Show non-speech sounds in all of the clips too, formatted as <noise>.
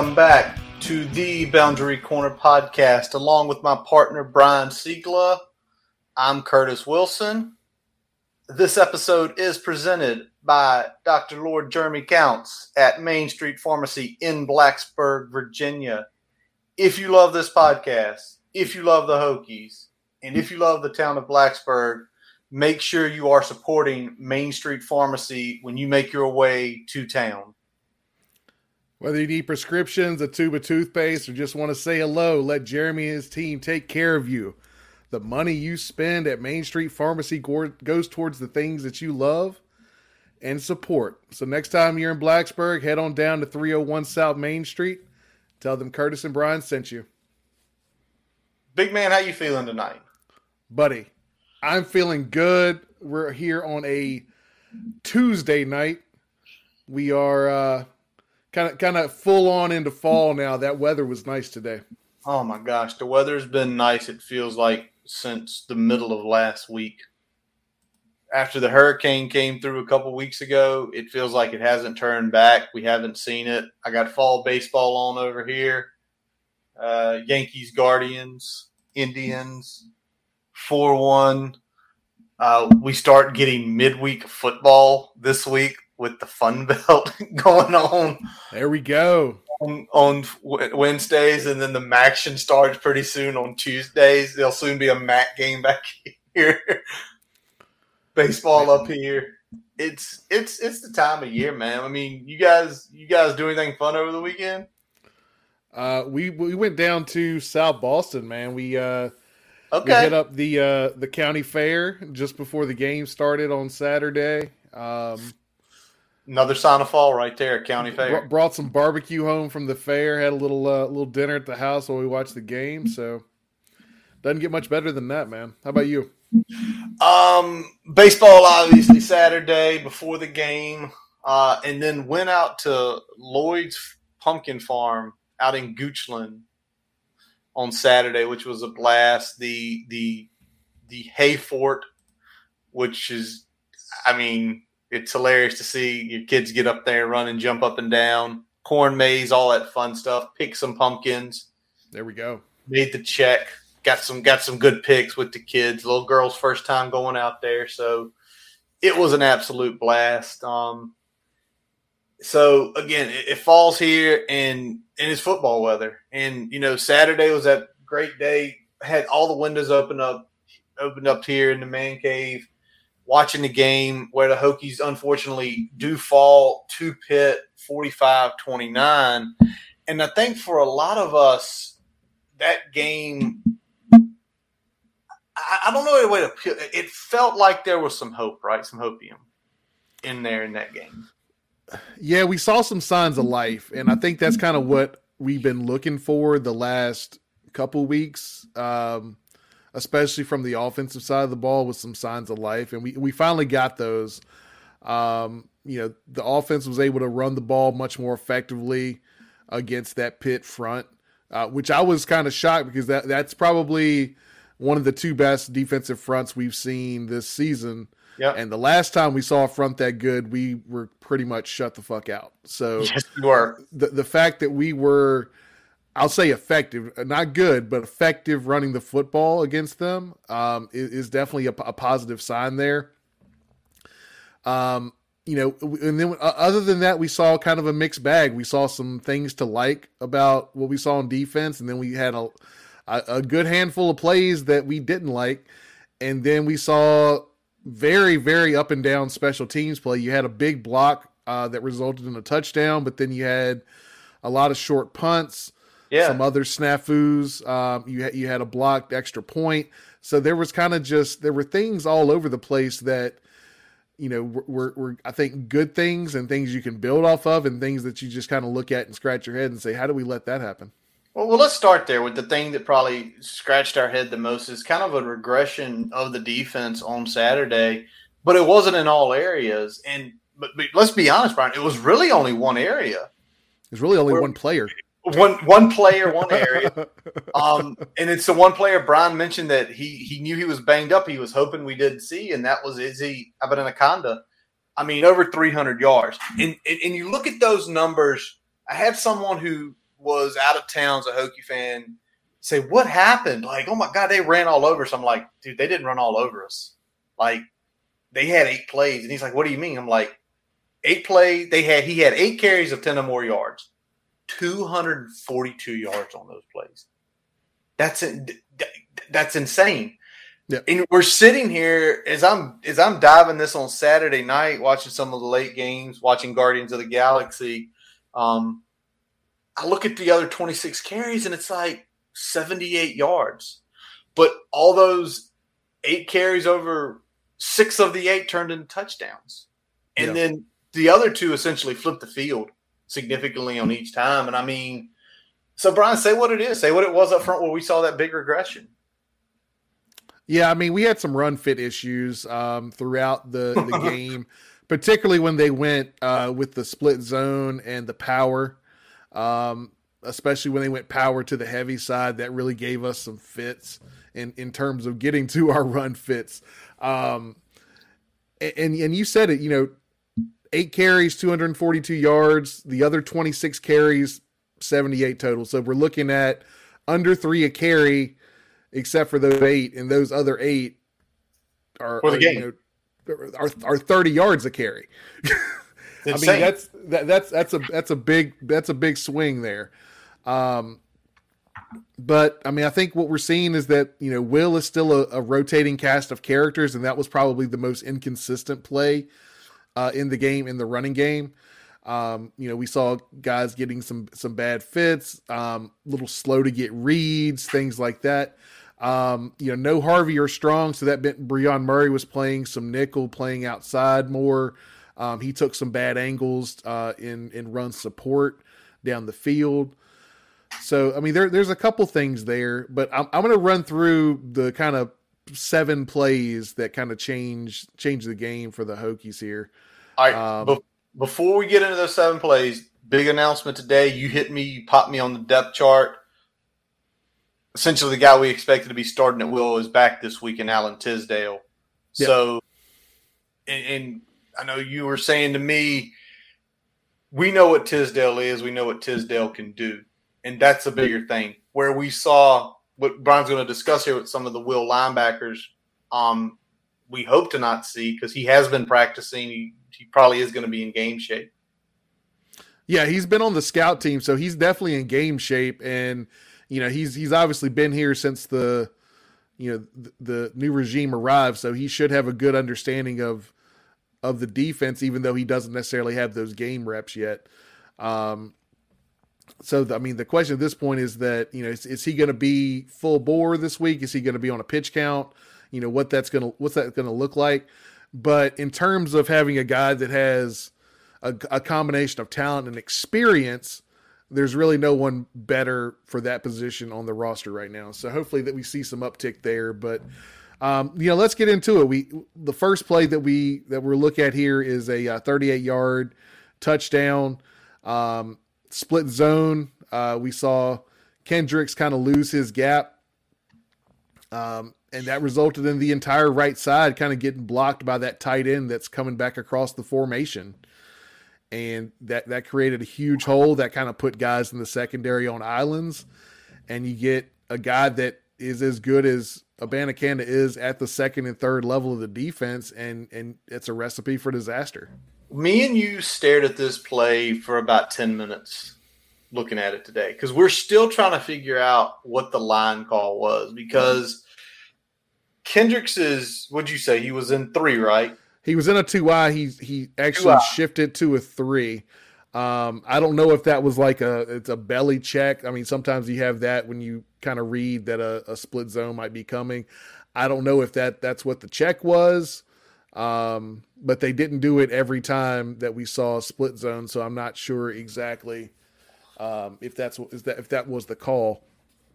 Welcome back to the Boundary Corner podcast, along with my partner Brian Siegla. I'm Curtis Wilson. This episode is presented by Dr. Lord Jeremy Counts at Main Street Pharmacy in Blacksburg, Virginia. If you love this podcast, if you love the Hokies, and if you love the town of Blacksburg, make sure you are supporting Main Street Pharmacy when you make your way to town. Whether you need prescriptions, a tube of toothpaste, or just want to say hello, let Jeremy and his team take care of you. The money you spend at Main Street Pharmacy goes towards the things that you love and support. So next time you're in Blacksburg, head on down to 301 South Main Street. Tell them Curtis and Brian sent you. Big man, how you feeling tonight? Buddy, I'm feeling good. We're here on a Tuesday night. We are uh, kind of kind of full on into fall now. That weather was nice today. Oh my gosh, the weather's been nice. It feels like since the middle of last week. After the hurricane came through a couple weeks ago, it feels like it hasn't turned back. We haven't seen it. I got fall baseball on over here. Uh, Yankees, Guardians, Indians, 4 1. Uh, we start getting midweek football this week with the Fun <laughs> Belt going on. There we go. On, on, Wednesdays, and then the MACtion starts pretty soon on Tuesdays. There'll soon be a MAC game back <laughs> here. Baseball up here. It's it's it's the time of year, man. I mean, you guys you guys do anything fun over the weekend? Uh, we we went down to South Boston, man. We uh, okay. we hit up the uh, the county fair just before the game started on Saturday. Um, Another sign of fall right there, County Fair. Brought some barbecue home from the fair. Had a little uh, little dinner at the house while we watched the game. So doesn't get much better than that, man. How about you? Um, baseball obviously Saturday before the game, uh, and then went out to Lloyd's Pumpkin Farm out in Goochland on Saturday, which was a blast. The the the hay fort, which is, I mean, it's hilarious to see your kids get up there, run and jump up and down, corn maze, all that fun stuff. Pick some pumpkins. There we go. Made the check. Got some got some good picks with the kids. Little girl's first time going out there, so it was an absolute blast. Um, so again, it, it falls here and and it's football weather. And you know, Saturday was that great day. Had all the windows open up, opened up here in the man cave watching the game where the Hokies unfortunately do fall to Pitt 45 29. And I think for a lot of us, that game, I, I don't know any way to. It felt like there was some hope, right? Some hopium in there in that game. Yeah, we saw some signs of life. And I think that's kind of what we've been looking for the last couple weeks. Um, especially from the offensive side of the ball, with some signs of life, and we we finally got those. Um, you know, the offense was able to run the ball much more effectively against that Pitt front, uh, which I was kind of shocked because that that's probably one of the two best defensive fronts we've seen this season. Yeah. And the last time we saw a front that good, we were pretty much shut the fuck out. So yes, we were. The the fact that we were I'll say effective, not good, but effective running the football against them um, is, is, definitely a, a, positive sign there. Um, you know, and then uh, other than that, we saw kind of a mixed bag. We saw some things to like about what we saw on defense, and then we had a, a, a good handful of plays that we didn't like, and then we saw very, very up and down special teams play. You had a big block uh, that resulted in a touchdown, but then you had a lot of short punts yeah. some other snafus. Um, you had, you had a blocked extra point, so there was kind of just there were things all over the place that you know were, were I think good things and things you can build off of, and things that you just kind of look at and scratch your head and say, how do we let that happen? Well, well, let's start there with the thing that probably scratched our head the most is kind of a regression of the defense on Saturday, but it wasn't in all areas. And but, but let's be honest, Brian, it was really only one area. There's really only Where, one player one one player, one <laughs> area. Um, and it's the one player Brian mentioned that he he knew he was banged up. He was hoping we didn't see, and that was Izzy Abanikanda. I mean, over 300 yards. And, and, and you look at those numbers. I had someone who was out of town as a Hokie fan say, "What happened?" Like, "Oh my god, they ran all over us." I'm like, "Dude, they didn't run all over us. Like, they had eight plays." And he's like, "What do you mean?" I'm like, eight play. They had he had eight carries of ten or more yards, two hundred and forty-two yards on those plays. That's. That's insane. Yeah. And we're sitting here as I'm as I'm diving this on Saturday night, watching some of the late games, watching Guardians of the Galaxy. Um, I look at the other 26 carries and it's like 78 yards. But all those eight carries over six of the eight turned into touchdowns. And yeah. then the other two essentially flipped the field significantly on each time. And I mean, so Brian, say what it is. Say what it was up front where we saw that big regression. Yeah, I mean, we had some run fit issues um, throughout the, the <laughs> game, particularly when they went uh, with the split zone and the power. Um, especially when they went power to the heavy side, that really gave us some fits in in terms of getting to our run fits. Um, and and you said it, you know, eight carries, 242 yards. The other 26 carries, 78 total. So we're looking at under three a carry, except for those eight, and those other eight are, are. You know, are, are 30 yards a carry. <laughs> I mean that's that, that's that's a that's a big that's a big swing there. Um, but I mean, I think what we're seeing is that you know Will is still a, a rotating cast of characters, and that was probably the most inconsistent play uh, in the game in the running game. Um, you know, we saw guys getting some some bad fits, um, little slow to get reads, things like that. Um, you know, no Harvey or Strong, so that meant Brion Murray was playing some nickel, playing outside more. Um, he took some bad angles uh, in in run support down the field. So I mean, there there's a couple things there, but I'm I'm going to run through the kind of seven plays that kind of change change the game for the Hokies here. All right. Um, be- before we get into those seven plays, big announcement today. You hit me, you popped me on the depth chart. Essentially, the guy we expected to be starting at will is back this week in Alan Tisdale. Yep. So, and, and I know you were saying to me, we know what Tisdale is, we know what Tisdale can do. And that's a bigger thing. Where we saw what Brian's going to discuss here with some of the will linebackers, um, we hope to not see because he has been practicing. He, he probably is going to be in game shape. Yeah, he's been on the scout team, so he's definitely in game shape, and you know he's he's obviously been here since the you know the, the new regime arrived, so he should have a good understanding of of the defense, even though he doesn't necessarily have those game reps yet. Um, so I mean, the question at this point is that you know is, is he going to be full bore this week? Is he going to be on a pitch count? You know what that's going to what's that going to look like? But in terms of having a guy that has a, a, combination of talent and experience, there's really no one better for that position on the roster right now. So hopefully that we see some uptick there. But um, you know, let's get into it. We the first play that we that we're look at here is a uh, 38 yard touchdown. Um, split zone. Uh, we saw Kendricks kind of lose his gap. Um, and that resulted in the entire right side kind of getting blocked by that tight end that's coming back across the formation. And that, that created a huge hole that kind of put guys in the secondary on islands. And you get a guy that is as good as Abanikanda is at the second and third level of the defense, and and it's a recipe for disaster me and you stared at this play for about 10 minutes looking at it today because we're still trying to figure out what the line call was because Kendricks is what'd you say? He was in three, right? He was in a two I. He he actually shifted to a three. Um, I don't know if that was like a it's a belly check. I mean, sometimes you have that when you kind of read that a, a split zone might be coming. I don't know if that that's what the check was. Um, but they didn't do it every time that we saw a split zone, so I'm not sure exactly um, if that's is that if that was the call.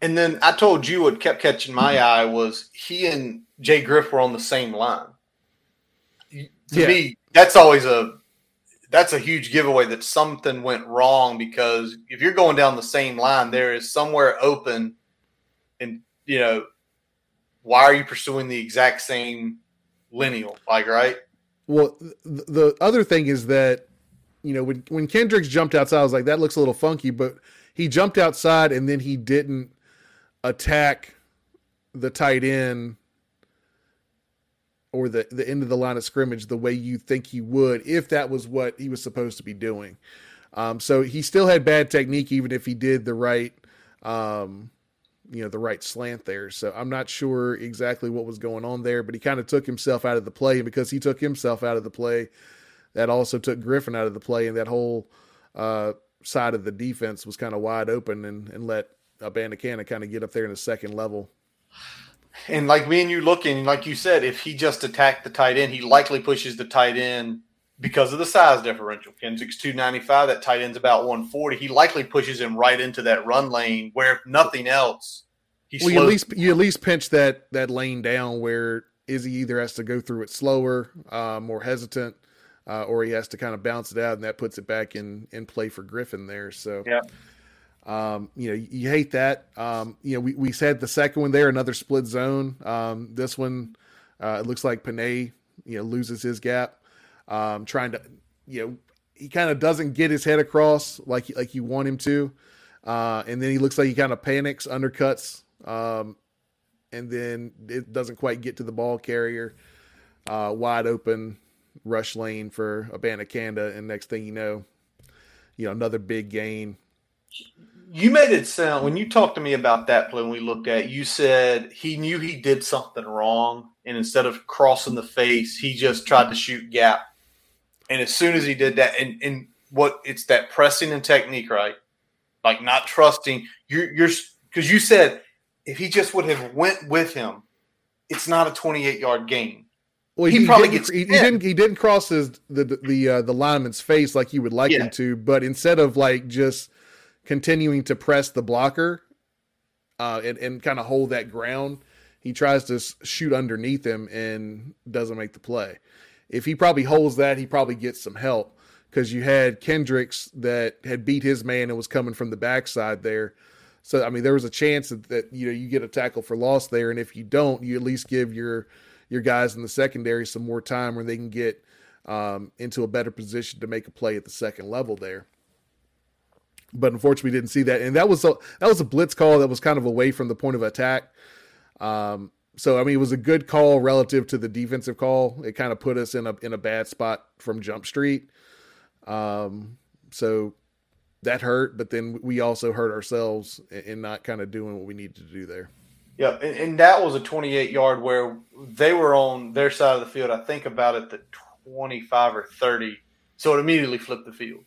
And then I told you what kept catching my eye was he and Jay Griff were on the same line. To yeah. me, that's always a that's a huge giveaway that something went wrong because if you're going down the same line, there is somewhere open, and you know why are you pursuing the exact same lineal, like right? Well, the other thing is that you know, when when Kendricks jumped outside, I was like, that looks a little funky, but he jumped outside and then he didn't attack the tight end or the the end of the line of scrimmage the way you think he would if that was what he was supposed to be doing. Um, so he still had bad technique, even if he did the right, um, you know, the right slant there. So I'm not sure exactly what was going on there, but he kind of took himself out of the play, and because he took himself out of the play, that also took Griffin out of the play, and that whole uh, side of the defense was kind of wide open and, and let Abanikanda kind of get up there in the second level. And like me and you looking, like you said, if he just attacked the tight end, he likely pushes the tight end because of the size differential. Kendrick's 295, that tight end's about 140. He likely pushes him right into that run lane where if nothing else, he well, you at least you at least pinch that that lane down where Izzy either has to go through it slower, uh, more hesitant, uh, or he has to kind of bounce it out, and that puts it back in in play for Griffin there. So yeah. Um, you know, you hate that. Um, you know, we, we said the second one there, another split zone. Um, this one, uh, it looks like Panay, you know, loses his gap, um, trying to, you know, he kind of doesn't get his head across like like you want him to, uh, and then he looks like he kind of panics, undercuts, um, and then it doesn't quite get to the ball carrier. Uh, wide open rush lane for Abanikanda, and next thing you know, you know another big gain. You made it sound when you talked to me about that play when we looked at you said he knew he did something wrong. And instead of crossing the face he just tried to shoot gap and as soon as he did that and, and what it's that pressing and technique right like not trusting you're you're because you said if he just would have went with him it's not a 28 yard gain well, he, he probably gets. He, he, didn't. He didn't cross his the the uh, the lineman's face like you would like yeah. him to, but instead of like just continuing to press the blocker uh, and, and kind of hold that ground. He tries to shoot underneath him and doesn't make the play. If he probably holds that, he probably gets some help because you had Kendricks that had beat his man and was coming from the backside there. So I mean, there was a chance that, that, you know you get a tackle for loss there, and if you don't, you at least give your your guys in the secondary some more time where they can get um, into a better position to make a play at the second level there but unfortunately we didn't see that. And that was a that was a blitz call that was kind of away from the point of attack. Um, so I mean, it was a good call relative to the defensive call. It kind of put us in a in a bad spot from Jump Street. Um, so that hurt, but then we also hurt ourselves in not kind of doing what we needed to do there. Yeah, and, and that was a 28 yard where they were on their side of the field. I think about it the 25 or 30, so it immediately flipped the field.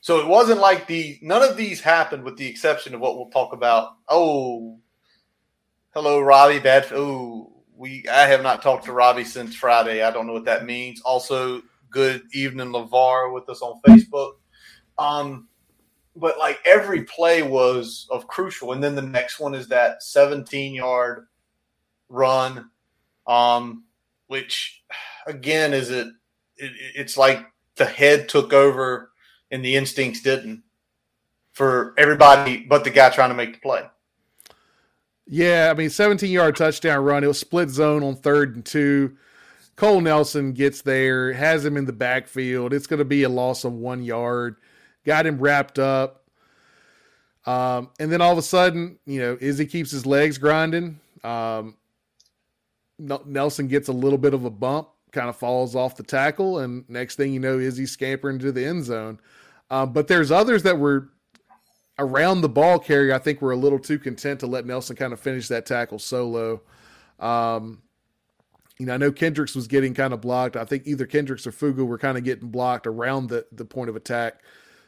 So it wasn't like the none of these happened with the exception of what we'll talk about. Oh, hello, Robbie. Bad. Oh, we. I have not talked to Robbie since Friday. I don't know what that means. Also, good evening, Lavar, with us on Facebook. Um, but like every play was of crucial, and then the next one is that 17 yard run, um, which again is it, it it's like the head took over and the instincts didn't for everybody but the guy trying to make the play. Yeah, I mean, 17 yard touchdown run. It was split zone on third and two. Cole Nelson gets there, has him in the backfield. It's going to be a loss of one yard. Got him wrapped up. Um, and then all of a sudden, you know, Izzy keeps his legs grinding. Um, Nelson gets a little bit of a bump, kind of falls off the tackle, and next thing you know, Izzy's scampering to the end zone. Um, but there's others that were around the ball carrier. I think we're a little too content to let Nelson kind of finish that tackle solo. Um, you know, I know Kendricks was getting kind of blocked. I think either Kendricks or Fuga were kind of getting blocked around the, the point of attack.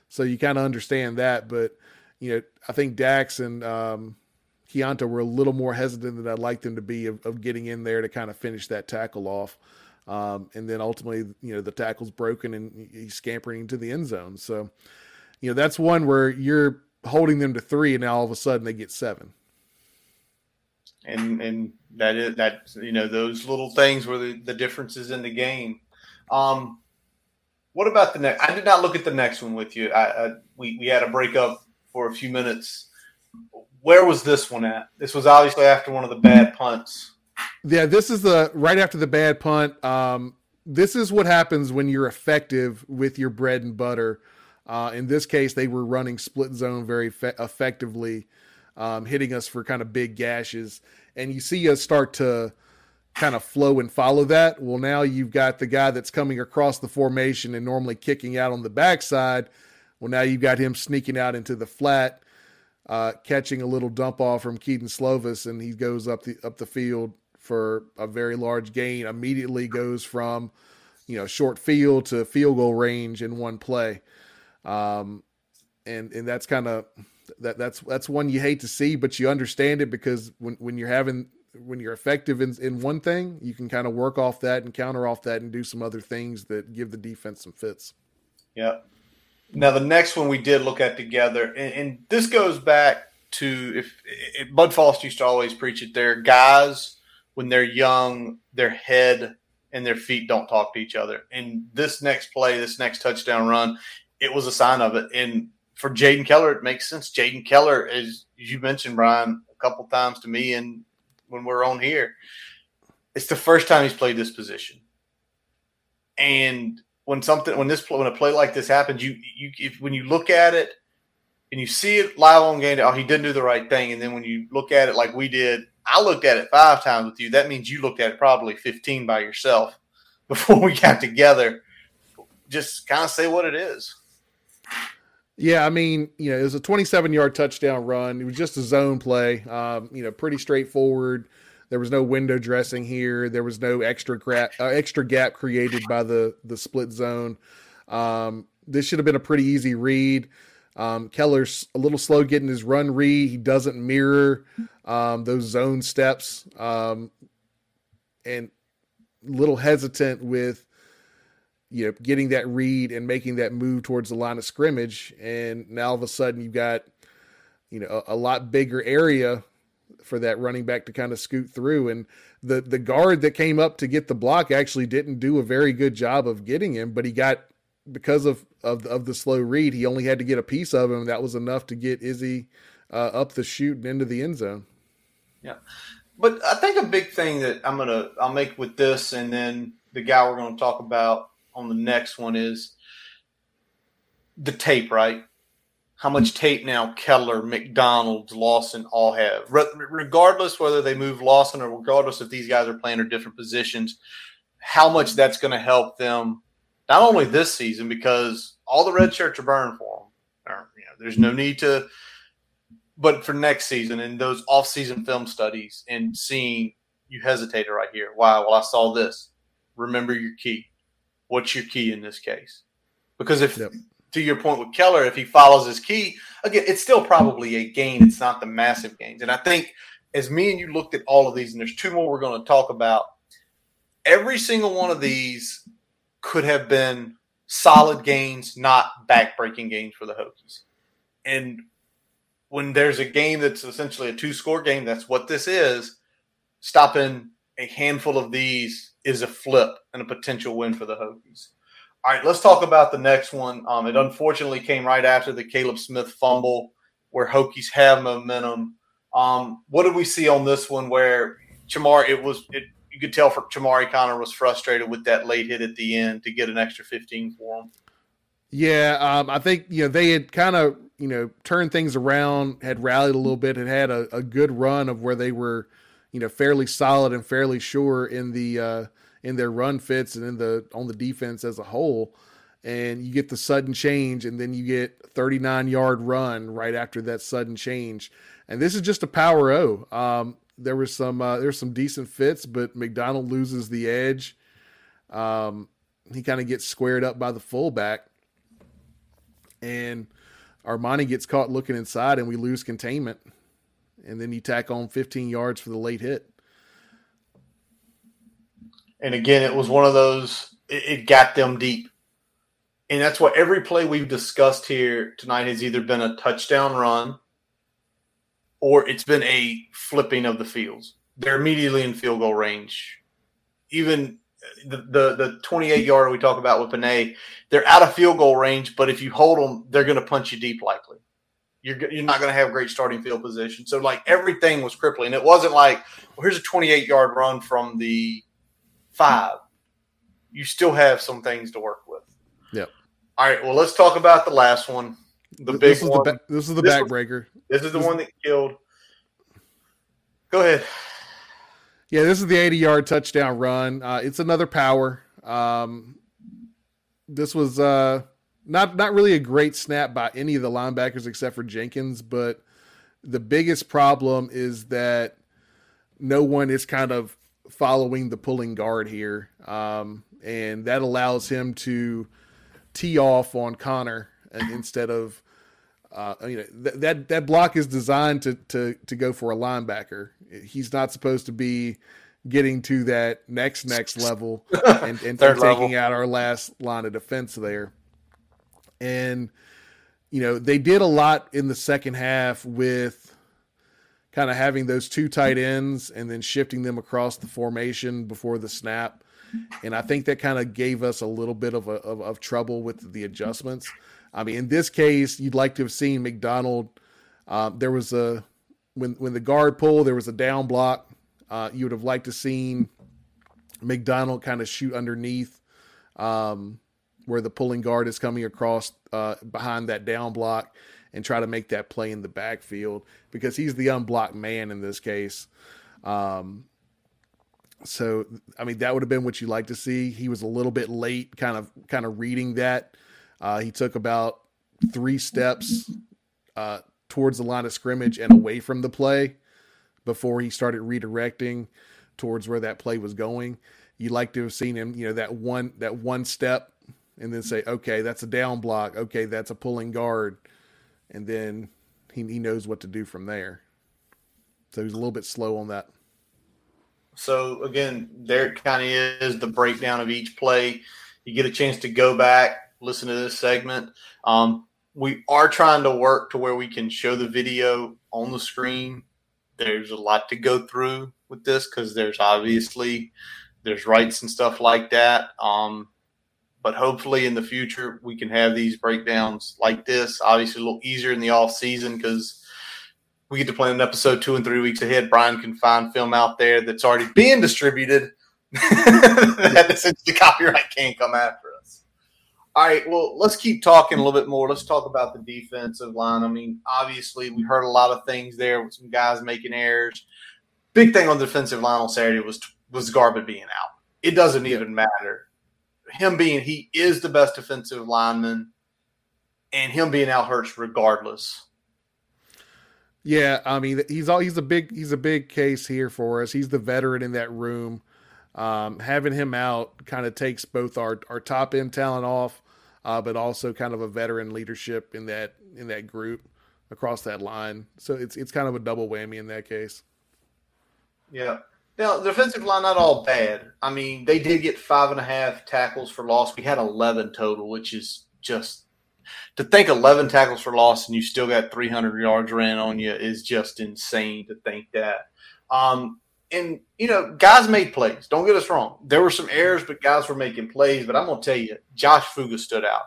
So you kind of understand that. But, you know, I think Dax and um, Keonta were a little more hesitant than I'd like them to be of, of getting in there to kind of finish that tackle off. Um, and then ultimately, you know, the tackle's broken and he's scampering into the end zone. So, you know, that's one where you're holding them to three, and now all of a sudden they get seven. And and that is that you know those little things were the, the differences in the game. Um, what about the next? I did not look at the next one with you. I, I we we had a breakup for a few minutes. Where was this one at? This was obviously after one of the bad punts yeah, this is the right after the bad punt. Um, this is what happens when you're effective with your bread and butter. Uh, in this case, they were running split zone very fe- effectively, um, hitting us for kind of big gashes. And you see us start to kind of flow and follow that. Well, now you've got the guy that's coming across the formation and normally kicking out on the backside. Well, now you've got him sneaking out into the flat, uh, catching a little dump off from Kedon Slovis, and he goes up the up the field for a very large gain. Immediately goes from you know short field to field goal range in one play, um, and and that's kind of that that's that's one you hate to see, but you understand it because when when you're having when you're effective in, in one thing, you can kind of work off that and counter off that and do some other things that give the defense some fits. Yeah. Now the next one we did look at together, and, and this goes back to if, if Bud Foster used to always preach it. There, guys when they're young, their head and their feet don't talk to each other. And this next play, this next touchdown run, it was a sign of it. And for Jaden Keller, it makes sense. Jaden Keller, as you mentioned, Brian, a couple times to me, and when we're on here, it's the first time he's played this position. And when something when this when a play like this happens, you you if, when you look at it and you see it live on game, oh, he didn't do the right thing. And then when you look at it like we did, I looked at it five times with you. That means you looked at it probably fifteen by yourself <laughs> before we got together. Just kind of say what it is. Yeah, I mean, you know, it was a 27 yard touchdown run. It was just a zone play. Um, you know, pretty straightforward. There was no window dressing here. There was no extra gap, uh, extra gap created by the the split zone. Um, this should have been a pretty easy read. Um, Keller's a little slow getting his run read. He doesn't mirror um, those zone steps, um, and a little hesitant with you know getting that read and making that move towards the line of scrimmage. And now all of a sudden you've got you know a, a lot bigger area for that running back to kind of scoot through. And the the guard that came up to get the block actually didn't do a very good job of getting him, but he got because of of, of the slow read, he only had to get a piece of him. That was enough to get Izzy uh, up the chute and into the end zone. Yeah, but I think a big thing that I'm gonna I'll make with this, and then the guy we're going to talk about on the next one is the tape, right? how much hmm. tape now Keller, McDonald's, Lawson all have. Re- regardless whether they move Lawson or regardless if these guys are playing in different positions, how much that's going to help them not only this season because all the red shirts are burned for them. Or, you know, there's no need to, but for next season and those off-season film studies and seeing you hesitated right here. Wow, well I saw this. Remember your key. What's your key in this case? Because if yep to your point with Keller, if he follows his key, again, it's still probably a gain. It's not the massive gains. And I think as me and you looked at all of these, and there's two more we're going to talk about, every single one of these could have been solid gains, not backbreaking gains for the Hokies. And when there's a game that's essentially a two score game, that's what this is. Stopping a handful of these is a flip and a potential win for the Hokies. All right, let's talk about the next one. Um, it unfortunately came right after the Caleb Smith fumble, where Hokies have momentum. Um, what did we see on this one? Where Chamar, it was it, you could tell for Chamarri Conner was frustrated with that late hit at the end to get an extra 15 for him. Yeah, um, I think you know they had kind of you know turned things around, had rallied a little bit, had had a, a good run of where they were, you know, fairly solid and fairly sure in the. Uh, in their run fits and in the on the defense as a whole. And you get the sudden change, and then you get 39 yard run right after that sudden change. And this is just a power O. Um, there was some uh, there's some decent fits, but McDonald loses the edge. Um, he kind of gets squared up by the fullback, and Armani gets caught looking inside, and we lose containment. And then you tack on 15 yards for the late hit. And again, it was one of those, it, it got them deep. And that's what every play we've discussed here tonight has either been a touchdown run or it's been a flipping of the fields. They're immediately in field goal range. Even the the, the 28 yard we talk about with Panay, they're out of field goal range, but if you hold them, they're going to punch you deep likely. You're, you're not going to have great starting field position. So, like, everything was crippling. It wasn't like, well, here's a 28 yard run from the five. you still have some things to work with. Yep. All right. Well, let's talk about the last one. The big this is one. the ba- this is the This backbreaker. this is the this- one that killed. Go ahead. Yeah, this is the 80 yard touchdown run. Uh, it's another power. Um, this was uh, not not really a great snap by any of the linebackers except for Jenkins, but the biggest problem is that no one is kind of following the pulling guard here, um, and that allows him to tee off on Conner <laughs> instead of. Uh, you know th- that that block is designed to to to go for a linebacker. He's not supposed to be getting to that next next <laughs> level <laughs> and, and, and level. taking out our last line of defense there. And you know they did a lot in the second half with kind of having those two tight ends and then shifting them across the formation before the snap. And I think that kind of gave us a little bit of, a, of of trouble with the adjustments. I mean, in this case, you'd like to have seen McDonald. Uh, there was a when when the guard pulled, there was a down block. Uh, you would have liked to seen McDonald kind of shoot underneath um, where the pulling guard is coming across uh, behind that down block and try to make that play in the backfield because he's the unblocked man in this case. Um, so I mean that would have been what you like to see. He was a little bit late, kind of kind of reading that. Uh, he took about three steps uh, towards the line of scrimmage and away from the play before he started redirecting towards where that play was going. You'd like to have seen him, you know, that one that one step, and then say, okay, that's a down block. Okay, that's a pulling guard, and then he he knows what to do from there. So he's a little bit slow on that. So again, there kind of is the breakdown of each play. You get a chance to go back, listen to this segment. Um, we are trying to work to where we can show the video on the screen. There's a lot to go through with this because there's obviously there's rights and stuff like that. Um, but hopefully in the future we can have these breakdowns like this. Obviously a little easier in the off season because we get to plan an episode two and three weeks ahead. Brian can find film out there that's already being distributed <laughs> that essentially copyright can't come after us. All right, well, let's keep talking a little bit more. Let's talk about the defensive line. I mean, obviously, we heard a lot of things there with some guys making errors. Big thing on the defensive line on Saturday was was Garbutt being out. It doesn't even matter. Him being he is the best defensive lineman, and him being out hurts regardless. Yeah, I mean he's all he's a big he's a big case here for us. He's the veteran in that room. Um, having him out kind of takes both our our top end talent off, uh, but also kind of a veteran leadership in that in that group across that line. So it's it's kind of a double whammy in that case. Yeah. Now, the defensive line not all bad. I mean, they did get five and a half tackles for loss. We had eleven total, which is just to think eleven tackles for loss and you still got three hundred yards ran on you is just insane to think that. Um, and you know, guys made plays. Don't get us wrong. There were some errors, but guys were making plays. But I'm gonna tell you, Josh Fuga stood out.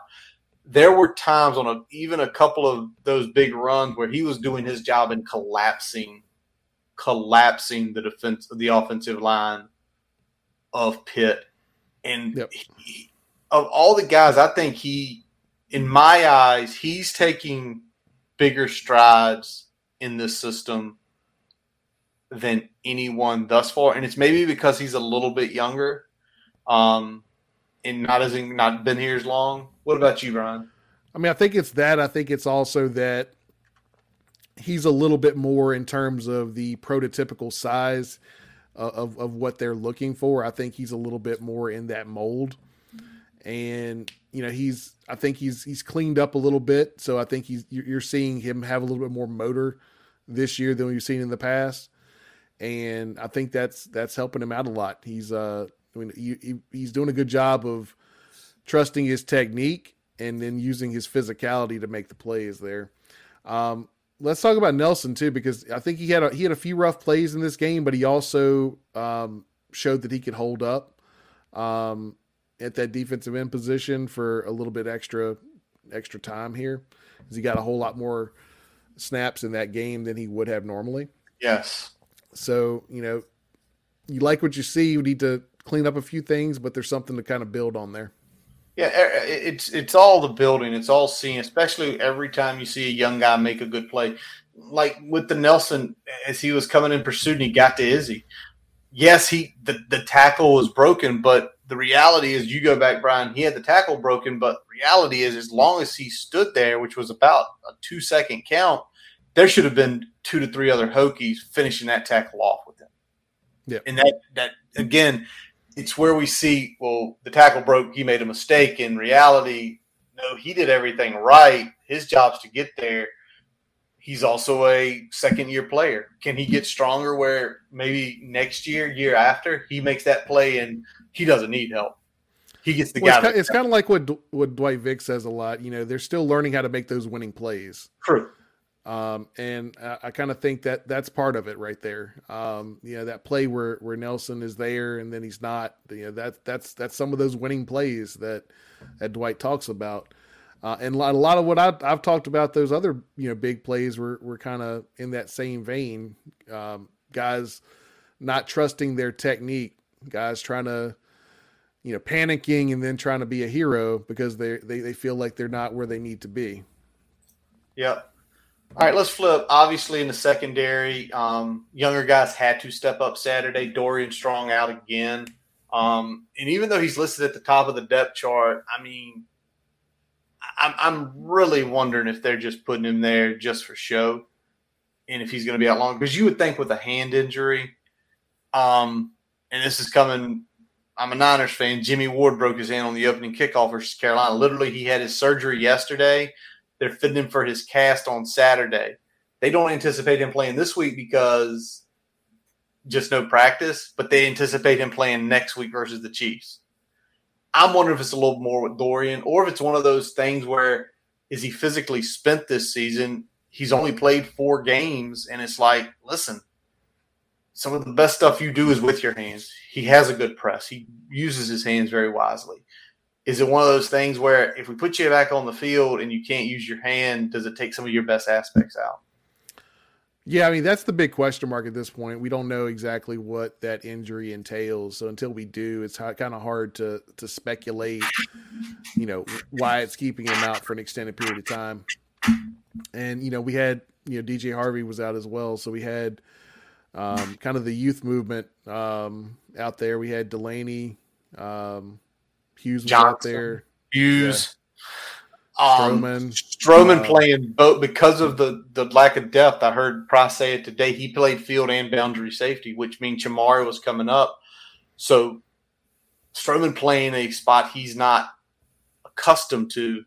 There were times on a, even a couple of those big runs where he was doing his job and collapsing collapsing the defense, the offensive line of Pitt. And Yep. he, of all the guys, I think he, in my eyes, he's taking bigger strides in this system than anyone thus far. And it's maybe because he's a little bit younger, um, and not as in, not been here as long. What about you, Brian? I mean, I think it's that. I think it's also that he's a little bit more in terms of the prototypical size uh, of of what they're looking for. I think he's a little bit more in that mold, and you know, he's. I think he's he's cleaned up a little bit. So I think he's you're seeing him have a little bit more motor this year than we've seen in the past, and I think that's that's helping him out a lot. He's uh, I mean, he, he's doing a good job of trusting his technique and then using his physicality to make the plays there. Um, let's talk about Nelson too, because I think he had a, he had a few rough plays in this game, but he also um, showed that he could hold up um, at that defensive end position for a little bit extra extra time here, because he got a whole lot more snaps in that game than he would have normally. Yes. So you know, you like what you see. You need to clean up a few things, but there's something to kind of build on there. Yeah, it's it's all the building. It's all seeing, especially every time you see a young guy make a good play. Like with the Nelson, as he was coming in pursuit and he got to Izzy. Yes, he the, the tackle was broken, but the reality is you go back, Brian, he had the tackle broken, but reality is as long as he stood there, which was about a two second count, there should have been two to three other Hokies finishing that tackle off with him. Yeah. And that that again, it's where we see, well, the tackle broke, he made a mistake. In reality, no, he did everything right. His job's to get there. He's also a second year player. Can he get stronger where maybe next year, year after, he makes that play and he doesn't need help? He gets the well, guy. It's, kind, of like what what Dwight Vick says a lot. You know, they're still learning how to make those winning plays. True. Um, and I, I kind of think that that's part of it right there. Um, you know, that play where, where Nelson is there and then he's not, you know, that that's, that's some of those winning plays that, that Dwight talks about. Uh, and a lot of what I, have talked about, those other, you know, big plays were, were kind of in that same vein. Um, guys not trusting their technique, guys trying to, you know, panicking and then trying to be a hero because they, they, they feel like they're not where they need to be. Yeah. All right, let's flip. Obviously, in the secondary, um, younger guys had to step up Saturday. Dorian Strong out again. Um, and even though he's listed at the top of the depth chart, I mean, I'm, I'm really wondering if they're just putting him there just for show and if he's going to be out long. Because you would think with a hand injury, um, and this is coming, I'm a Niners fan. Jimmy Ward broke his hand on the opening kickoff versus Carolina. Literally, he had his surgery yesterday they're fitting him for his cast on Saturday. They don't anticipate him playing this week because just no practice, but they anticipate him playing next week versus the Chiefs. I'm wondering if it's a little more with Dorian or if it's one of those things where is he physically spent this season? He's only played four games, and it's like, listen, some of the best stuff you do is with your hands. He has a good press. He uses his hands very wisely is it one of those things where if we put you back on the field and you can't use your hand, does it take some of your best aspects out? Yeah, I mean that's the big question mark at this point. We don't know exactly what that injury entails, so until we do, it's kind of hard to to speculate. You know why it's keeping him out for an extended period of time. And you know we had you know DJ Harvey was out as well, so we had um, kind of the youth movement um, out there. We had Delaney. Um, Hughes was Johnson, out there. Hughes. Yeah. Um, Stroman. Stroman uh, playing both because of the, the lack of depth. I heard Price say it today. He played field and boundary safety, which means Chamarri was coming up. So Stroman playing a spot he's not accustomed to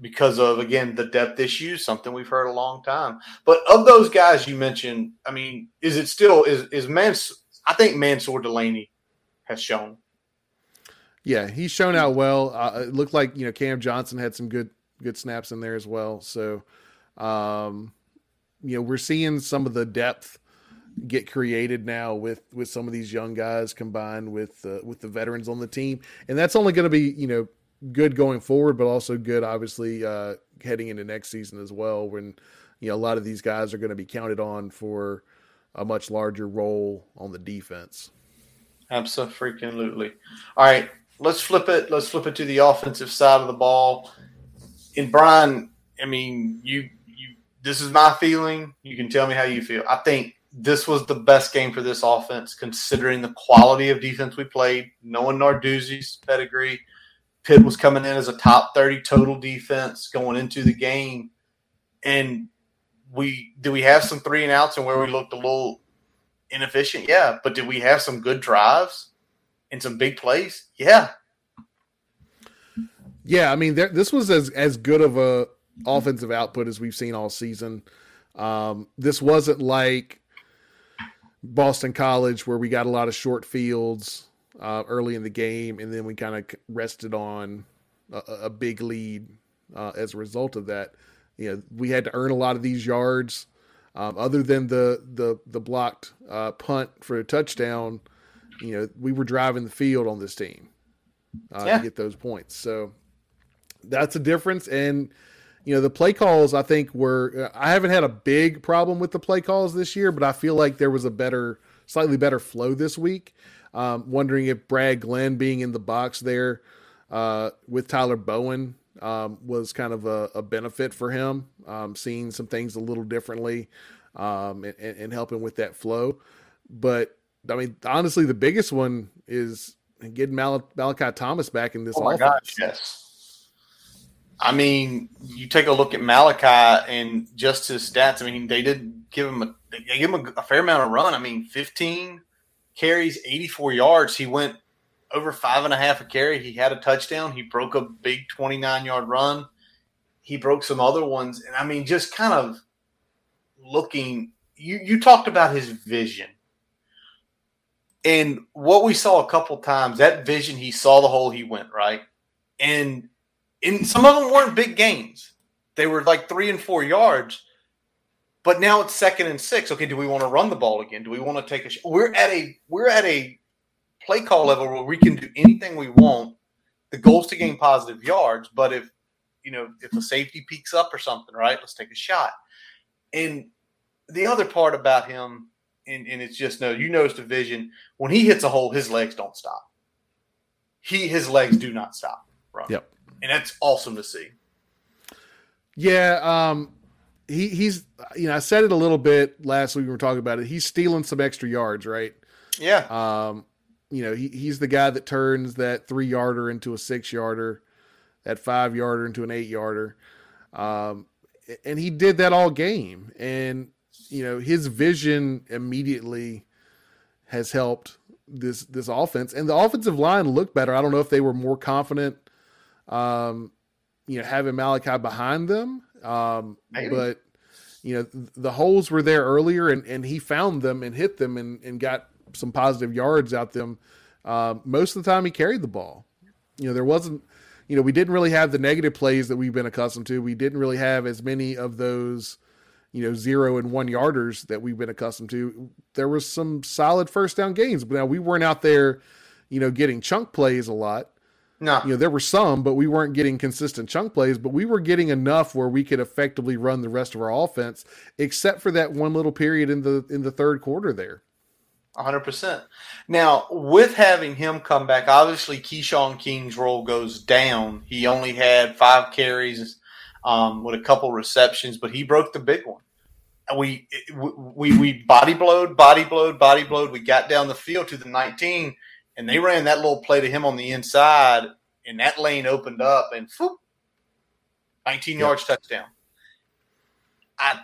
because of again the depth issues, something we've heard a long time. But of those guys you mentioned, I mean, is it still is is Mans? I think Mansoor Delaney has shown yeah, he's shown out well. Uh, it looked like you know Cam Johnson had some good good snaps in there as well. So, um, you know, we're seeing some of the depth get created now with with some of these young guys combined with uh, with the veterans on the team, and that's only going to be you know good going forward, but also good obviously uh, heading into next season as well when you know a lot of these guys are going to be counted on for a much larger role on the defense. Absolutely. All right, let's flip it. Let's flip it to the offensive side of the ball. And Brian, I mean, you you this is my feeling. You can tell me how you feel. I think this was the best game for this offense, considering the quality of defense we played. Knowing Narduzzi's pedigree, Pitt was coming in as a top thirty total defense going into the game, and we do we have some three and outs and where we looked a little inefficient? Yeah, but did we have some good drives? In some big plays, yeah. Yeah, I mean, there, this was as as good of a offensive output as we've seen all season. Um, this wasn't like Boston College where we got a lot of short fields uh, early in the game, and then we kind of rested on a, a big lead uh, as a result of that. You know, we had to earn a lot of these yards. Um, other than the the the blocked uh, punt for a touchdown, you know, we were driving the field on this team uh, yeah. to get those points. So that's a difference. And, you know, the play calls, I think, were, I haven't had a big problem with the play calls this year, but I feel like there was a better, slightly better flow this week. Um, wondering if Brad Glenn being in the box there uh, with Tyler Bowen um, was kind of a, a benefit for him, um, seeing some things a little differently um, and, and, helping with that flow. But I mean, honestly, the biggest one is getting Mal- Malachi Thomas back in this. Oh my offense. gosh, yes. I mean, you take a look at Malachi and just his stats. I mean, they did give him a they gave him a, a fair amount of run. I mean, 15 carries, 84 yards. He went over five and a half a carry. He had a touchdown. He broke a big 29 yard run. He broke some other ones. And I mean, just kind of looking, you, you talked about his vision. And what we saw a couple times, that vision, he saw the hole he went, right? And and some of them weren't big gains. They were like three and four yards. But now it's second and six. Okay, do we want to run the ball again? Do we want to take a? Sh- we're at a we're at a play call level where we can do anything we want. The goal is to gain positive yards, but if you know if a safety peaks up or something, right? Let's take a shot. And the other part about him, and, and it's just no, you notice the vision when he hits a hole, his legs don't stop. He his legs do not stop. Right. Yep and that's awesome to see. Yeah, um, he he's you know I said it a little bit last week we were talking about it. He's stealing some extra yards, right? Yeah. Um, you know he he's the guy that turns that three yarder into a six yarder, that five yarder into an eight yarder, um, and he did that all game. And you know his vision immediately has helped this this offense, and the offensive line looked better. I don't know if they were more confident um, you know, having Malachi behind them. Um, but you know, the holes were there earlier and, and he found them and hit them and, and got some positive yards out them. Uh, most of the time he carried the ball. You know, there wasn't, you know, we didn't really have the negative plays that we've been accustomed to. We didn't really have as many of those, you know, zero and one yarders that we've been accustomed to. There was some solid first down gains, but now we weren't out there, you know, getting chunk plays a lot. No. You know, there were some, but we weren't getting consistent chunk plays, but we were getting enough where we could effectively run the rest of our offense, except for that one little period in the in the third quarter there. 100%. Now, with having him come back, obviously Keshawn King's role goes down. He only had five carries um, with a couple receptions, but he broke the big one. We we we body blowed, body blowed, body blowed. We got down the field to the 19 and they ran that little play to him on the inside, and that lane opened up, and whoop, 19 yards touchdown. I,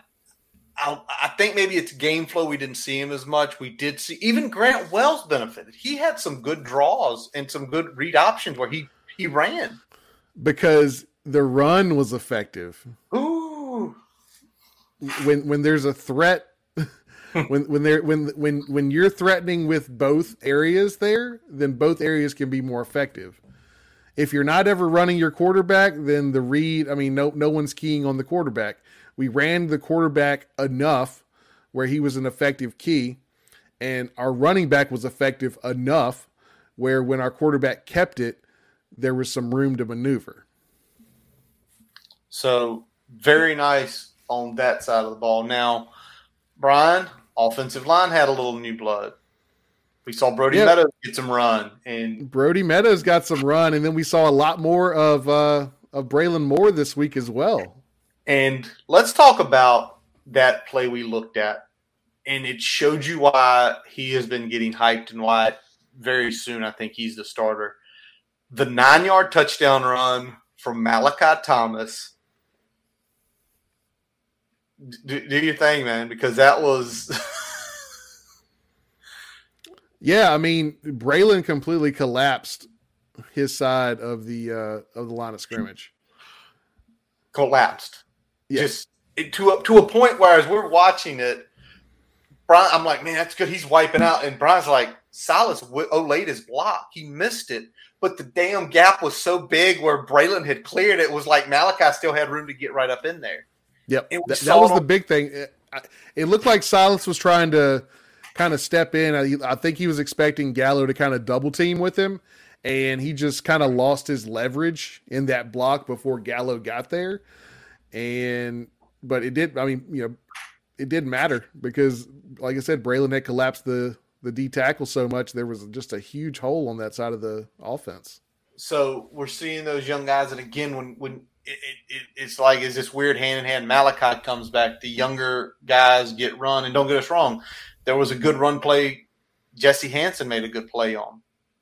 I, I think maybe it's game flow. We didn't see him as much. We did see even Grant Wells benefited. He had some good draws and some good read options where he he ran because the run was effective. Ooh. When when there's a threat <laughs> when when they're when when when you're threatening with both areas there, then both areas can be more effective. If you're not ever running your quarterback, then the read, I mean, no no one's keying on the quarterback. We ran the quarterback enough where he was an effective key, and our running back was effective enough where when our quarterback kept it, there was some room to maneuver. So very nice on that side of the ball. Now, Brian, offensive line had a little new blood. We saw Brody yep. Meadows get some run, and Brody Meadows got some run, and then we saw a lot more of uh, of Braylon Moore this week as well. And let's talk about that play we looked at, and it showed you why he has been getting hyped and why very soon I think he's the starter. The nine yard touchdown run from Malachi Thomas do, do your thing, man, because that was. <laughs> yeah, I mean, Braylon completely collapsed his side of the uh, of the line of scrimmage. Collapsed. Yes. Just to a, to a point where as we're watching it, Brian, I'm like, man, that's good. He's wiping out, and Brian's like, Silas Olade his block. He missed it, but the damn gap was so big where Braylon had cleared it. Was like Malachi still had room to get right up in there. Yep, that, that was the big thing. It, it, looked like Silas was trying to kind of step in. I, I think he was expecting Gallo to kind of double team with him, and he just kind of lost his leverage in that block before Gallo got there. And but it did. I mean, you know, it didn't matter because, like I said, Braylon had collapsed the the D tackle so much, there was just a huge hole on that side of the offense. So we're seeing those young guys, and again, when when it, it, it's like is this weird hand in hand. Malachi comes back, the younger guys get run, and don't get us wrong, there was a good run play. Jesse Hansen made a good play on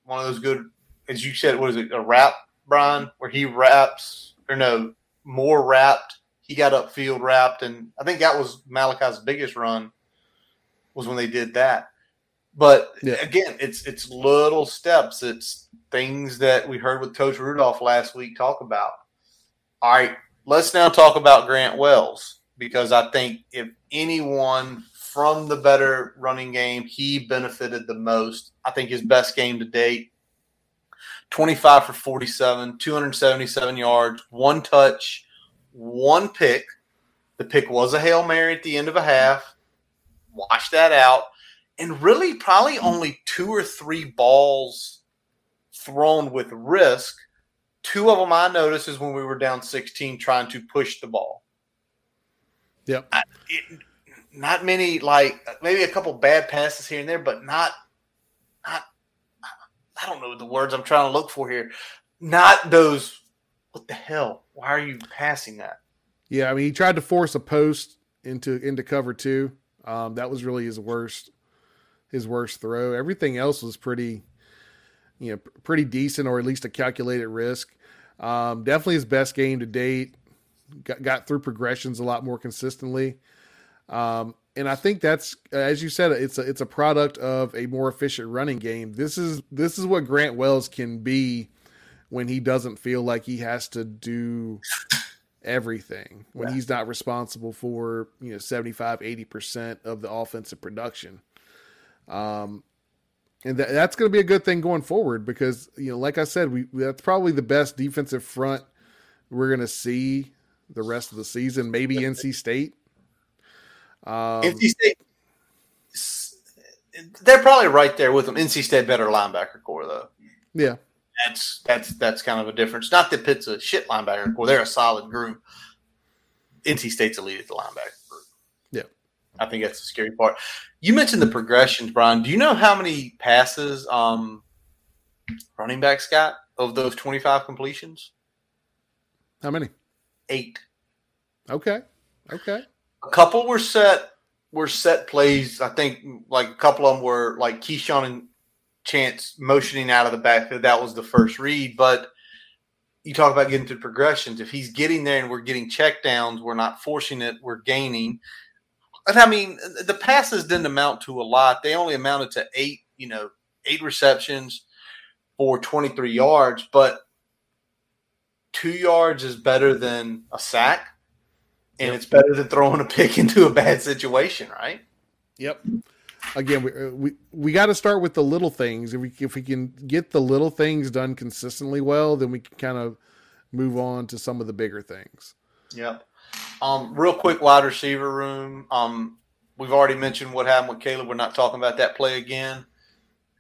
one of those good, as you said, what is it, a wrap, Brian, where he wraps or no more wrapped. He got upfield wrapped, and I think that was Malachi's biggest run was when they did that. But yeah. again, it's it's little steps. It's things that we heard with Coach Rudolph last week talk about. All right, let's now talk about Grant Wells because I think if anyone from the better running game, he benefited the most. I think his best game to date 25 for 47, 277 yards, one touch, one pick. The pick was a Hail Mary at the end of a half. Wash that out. And really, probably only two or three balls thrown with risk Two of them I noticed is when we were down 16 trying to push the ball. Yep. I, it, not many, like maybe a couple bad passes here and there, but not, not, I don't know the words I'm trying to look for here. Not those, what the hell? Why are you passing that? Yeah, I mean, he tried to force a post into into cover two. Um, that was really his worst his worst throw. Everything else was pretty, you know, pretty decent or at least a calculated risk. Um, definitely his best game to date. Got, got through progressions a lot more consistently. Um, and I think that's as you said, it's a it's a product of a more efficient running game. This is this is what Grant Wells can be when he doesn't feel like he has to do everything when yeah. he's not responsible for you know 75 80% of the offensive production um and th- that's going to be a good thing going forward because you know, like I said, we that's probably the best defensive front we're going to see the rest of the season. Maybe <laughs> NC State. Um, NC State, they're probably right there with them. NC State better linebacker core though. Yeah, that's that's that's kind of a difference. Not that Pitt's a shit linebacker core; they're a solid group. NC State's elite at the linebacker. I think that's the scary part. You mentioned the progressions, Brian. Do you know how many passes um, running backs got of those 25 completions? How many? Eight. Okay. Okay. A couple were set were set plays. I think like a couple of them were like Keshawn and Chance motioning out of the backfield. That was the first read. But you talk about getting to progressions. If he's getting there and we're getting check downs, we're not forcing it, we're gaining. I mean, the passes didn't amount to a lot. They only amounted to eight, you know, eight receptions for 23 yards, but two yards is better than a sack, and yep. it's better than throwing a pick <laughs> into a bad situation, right? Yep. Again, we uh, we, we got to start with the little things. If we if we can get the little things done consistently well, then we can kind of move on to some of the bigger things. Yep. Um, real quick, wide receiver room. Um, we've already mentioned what happened with Caleb. We're not talking about that play again.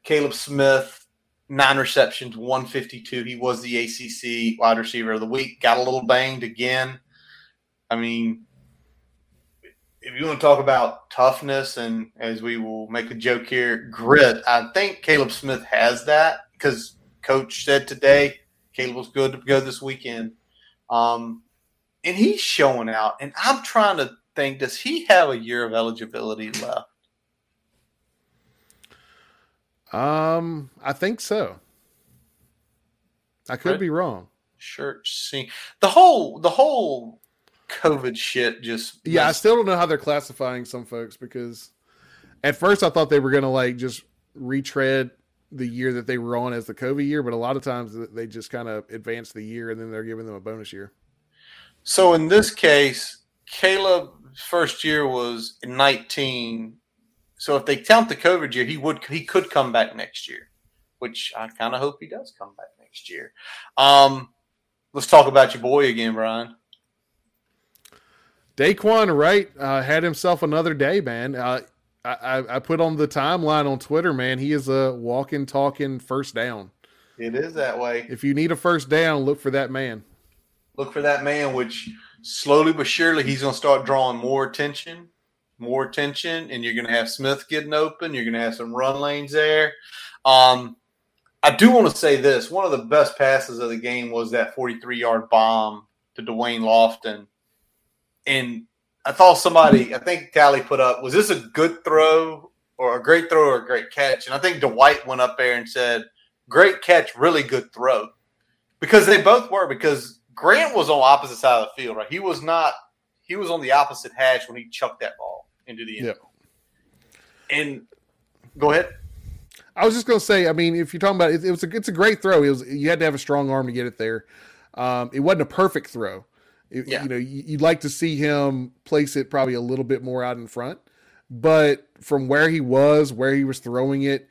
Caleb Smith, nine receptions, 152. He was the ACC wide receiver of the week. Got a little banged again. I mean, if you want to talk about toughness and as we will make a joke here, grit, I think Caleb Smith has that because coach said today Caleb was good to go this weekend. Um, and he's showing out. And I'm trying to think, does he have a year of eligibility left? Um, I think so. I could right. be wrong. Sure. See, the whole the whole COVID shit just yeah. I still don't know how they're classifying some folks because at first I thought they were gonna like just retread the year that they were on as the COVID year, but a lot of times they just kind of advance the year and then they're giving them a bonus year. So in this case, Caleb's first year was 19. So if they count the COVID year, he would he could come back next year, which I kind of hope he does come back next year. Um, let's talk about your boy again, Brian. Daquan Wright uh, had himself another day, man. Uh, I, I put on the timeline on Twitter, man. He is a walking, talking first down. It is that way. If you need a first down, look for that man look for that man, which slowly but surely he's going to start drawing more attention. more attention, and you're going to have Smith getting open. You're going to have some run lanes there. Um, I do want to say this: one of the best passes of the game was that 43 yard bomb to Da'Wain Lofton, and I thought somebody, I think Tally put up, was this a good throw or a great throw or a great catch? And I think Dwight went up there and said, "Great catch, really good throw," because they both were. Because Grant was on the opposite side of the field, right? He was not. He was on the opposite hash when he chucked that ball into the end. Yeah. And go ahead. I was just going to say, I mean, if you're talking about it, it, was a it's a great throw. It was you had to have a strong arm to get it there. Um, it wasn't a perfect throw. It, yeah. You know, you'd like to see him place it probably a little bit more out in front, but from where he was, where he was throwing it,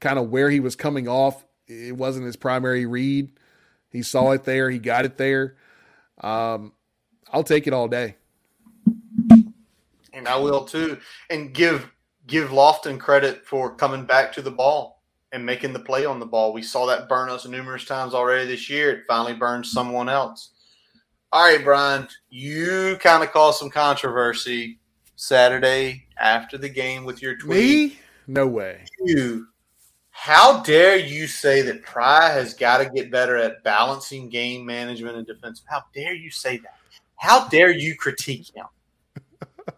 kind of where he was coming off, it wasn't his primary read. He saw it there. He got it there. Um, I'll take it all day. And I will too. And give give Lofton credit for coming back to the ball and making the play on the ball. We saw that burn us numerous times already this year. It finally burned someone else. All right, Brian, you kind of caused some controversy Saturday after the game with your tweet. Me? No way. You. How dare you say that Pry has got to get better at balancing game management and defense? How dare you say that? How dare you critique him? <laughs>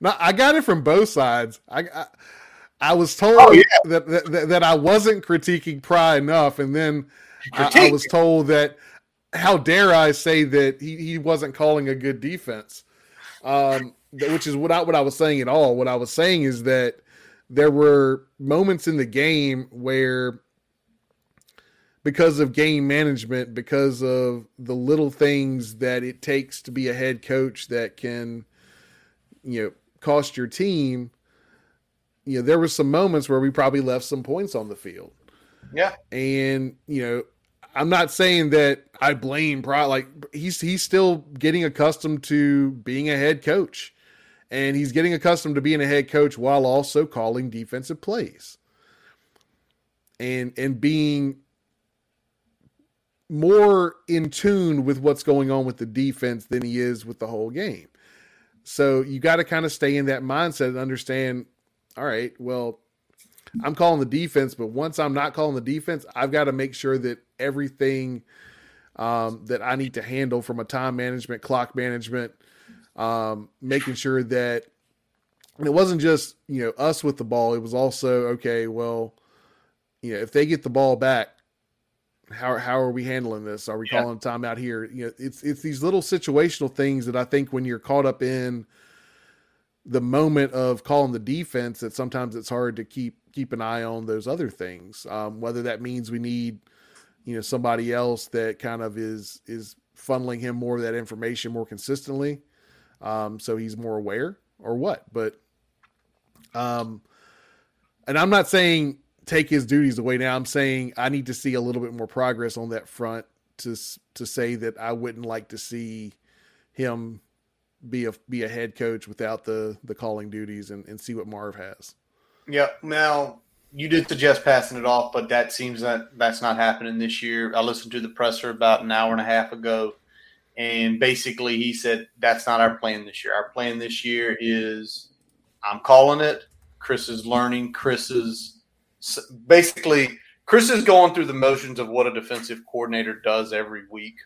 No, I got it from both sides. I I, I was told oh, yeah. that, that, that I wasn't critiquing Pry enough, and then I, I, was told that how dare I say that he, he wasn't calling a good defense, um, which is what I, what I was saying at all. What I was saying is that there were moments in the game where because of game management, because of the little things that it takes to be a head coach that can, you know, cost your team, you know, there were some moments where we probably left some points on the field. Yeah. And, you know, I'm not saying that I blame Pry. Like he's he's still getting accustomed to being a head coach, and he's getting accustomed to being a head coach while also calling defensive plays, and and being more in tune with what's going on with the defense than he is with the whole game. So you got to kind of stay in that mindset and understand, all right, well, I'm calling the defense, but once I'm not calling the defense, I've got to make sure that everything um, that I need to handle from a time management, clock management, um, making sure that it wasn't just you know us with the ball. It was also okay. Well, you know, if they get the ball back, how how are we handling this? Are we yeah. calling time out here? You know, it's it's these little situational things that I think when you're caught up in the moment of calling the defense, that sometimes it's hard to keep keep an eye on those other things. Um, whether that means we need, you know, somebody else that kind of is is funneling him more of that information more consistently, um, so he's more aware, or what. But, um, and I'm not saying take his duties away now. I'm saying I need to see a little bit more progress on that front to to say that I wouldn't like to see him be a be a head coach without the the calling duties and, and see what Marve has. Yeah. Now you did suggest passing it off, but that seems that that's not happening this year. I listened to the presser about an hour and a half ago, and basically he said that's not our plan this year. Our plan this year is I'm calling it. Chris is learning. Chris is basically Chris is going through the motions of what a defensive coordinator does every week.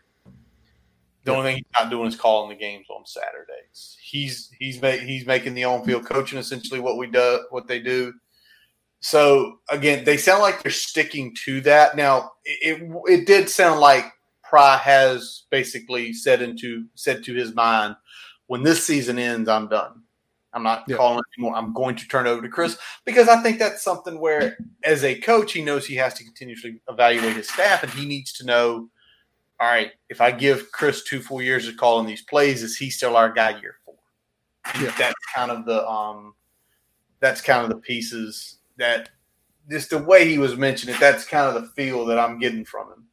The only thing he's not doing is calling the games on Saturdays. He's he's ma- he's making the on field coaching essentially what we do what they do. So again, they sound like they're sticking to that. Now it it did sound like Pry has basically said into said to his mind, when this season ends, I'm done. I'm not yeah. calling anymore. I'm going to turn over to Chris because I think that's something where, as a coach, he knows he has to continuously evaluate his staff, and he needs to know all right, if I give Chris two full years of calling these plays, is he still our guy year four? Yeah. That's kind of the um that's kind of the pieces that just the way he was mentioning it, that's kind of the feel that I'm getting from him.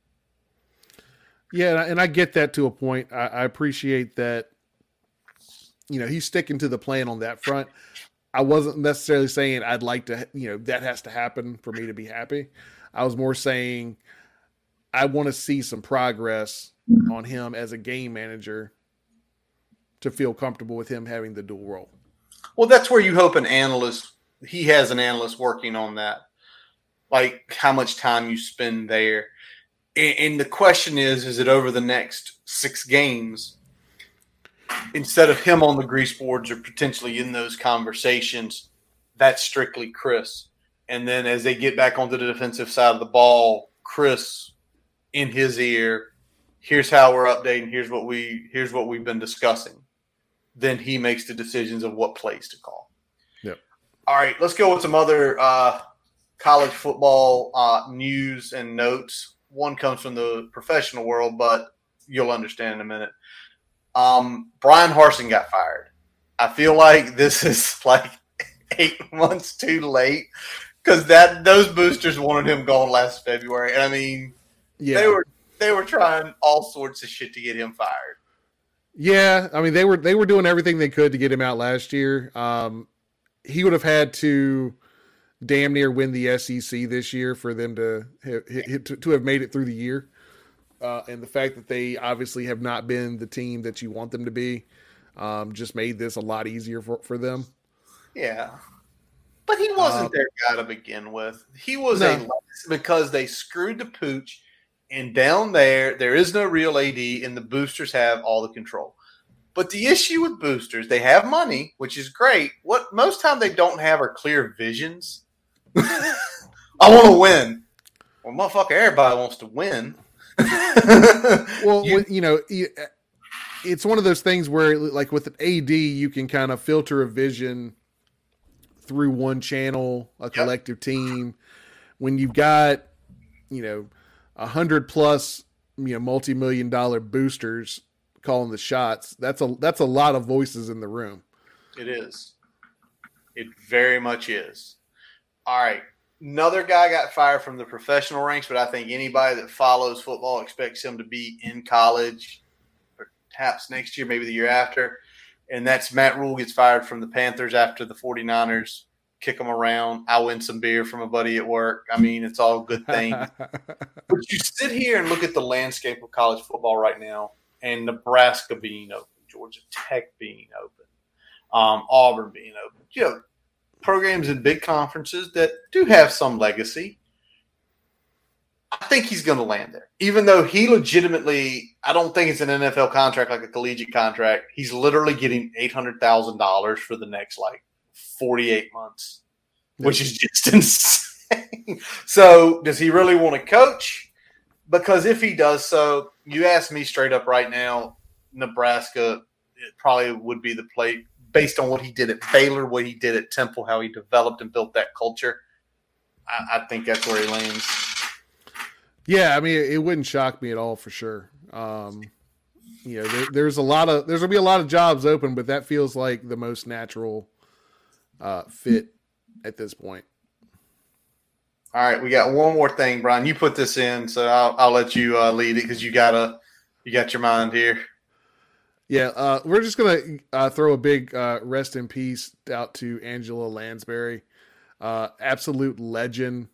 Yeah, and I get that to a point. I, I appreciate that. You know, he's sticking to the plan on that front. I wasn't necessarily saying I'd like to, you know, that has to happen for me to be happy. I was more saying I want to see some progress mm-hmm. on him as a game manager to feel comfortable with him having the dual role. Well, that's where you hope an analyst. He has an analyst working on that, like how much time you spend there. And, and the question is: Is it over the next six games? Instead of him on the grease boards or potentially in those conversations, that's strictly Chris. And then as they get back onto the defensive side of the ball, Chris in his ear, here's how we're updating, here's what we here's what we've been discussing. Then he makes the decisions of what plays to call. Yep. All right, let's go with some other uh, college football uh, news and notes. One comes from the professional world, but you'll understand in a minute. Um, Bryan Harsin got fired. I feel like this <laughs> is like eight months too late because that those boosters wanted him gone last February, and I mean, Yeah. they were they were trying all sorts of shit to get him fired. Yeah, I mean they were they were doing everything they could to get him out last year. Um, he would have had to damn near win the SEC this year for them to have, to, to have made it through the year. Uh, and the fact that they obviously have not been the team that you want them to be um, just made this a lot easier for, for them. Yeah, but he wasn't Uh, their guy to begin with. He was No. a because they screwed the pooch, and down there there is no real AD, and the boosters have all the control. But the issue with boosters, they have money, which is great. What most time they don't have are clear visions. <laughs> I want to win. Well, motherfucker, everybody wants to win. <laughs> Well, You- you know, it's one of those things where, like with an AD, you can kind of filter a vision through one channel, a collective team. When you've got, you know, a hundred plus, you know, multi-million dollar boosters calling the shots, that's a that's a lot of voices in the room. It is. It very much is. All right. Another guy got fired from the professional ranks, but I think anybody that follows football expects him to be in college, perhaps next year, maybe the year after. And that's Matt Rhule gets fired from the Panthers after the 49ers kick him around. I win some beer from a buddy at work. I mean, it's all good things. <laughs> But you sit here and look at the landscape of college football right now, and Nebraska being open, Georgia Tech being open, um, Auburn being open. You know, programs in big conferences that do have some legacy. I think he's going to land there, even though he legitimately. I don't think it's an NFL contract like a collegiate contract. He's literally getting eight hundred thousand dollars for the next like forty-eight months, which is just <laughs> insane. so, does he really want to coach? Because if he does so, you ask me straight up right now, Nebraska it probably would be the play based on what he did at Baylor, what he did at Temple, how he developed and built that culture. I, I think that's where he lands. Yeah, I mean, it, wouldn't shock me at all for sure. Um, you know, there, there's a lot of there's gonna be a lot of jobs open, but that feels like the most natural uh, fit at this point. All right, we got one more thing, Brian. You put this in, so I'll, I'll let you uh, lead it because you gotta you got your mind here. Yeah, uh, we're just gonna uh, throw a big uh, rest in peace out to Angela Lansbury, uh, absolute legend,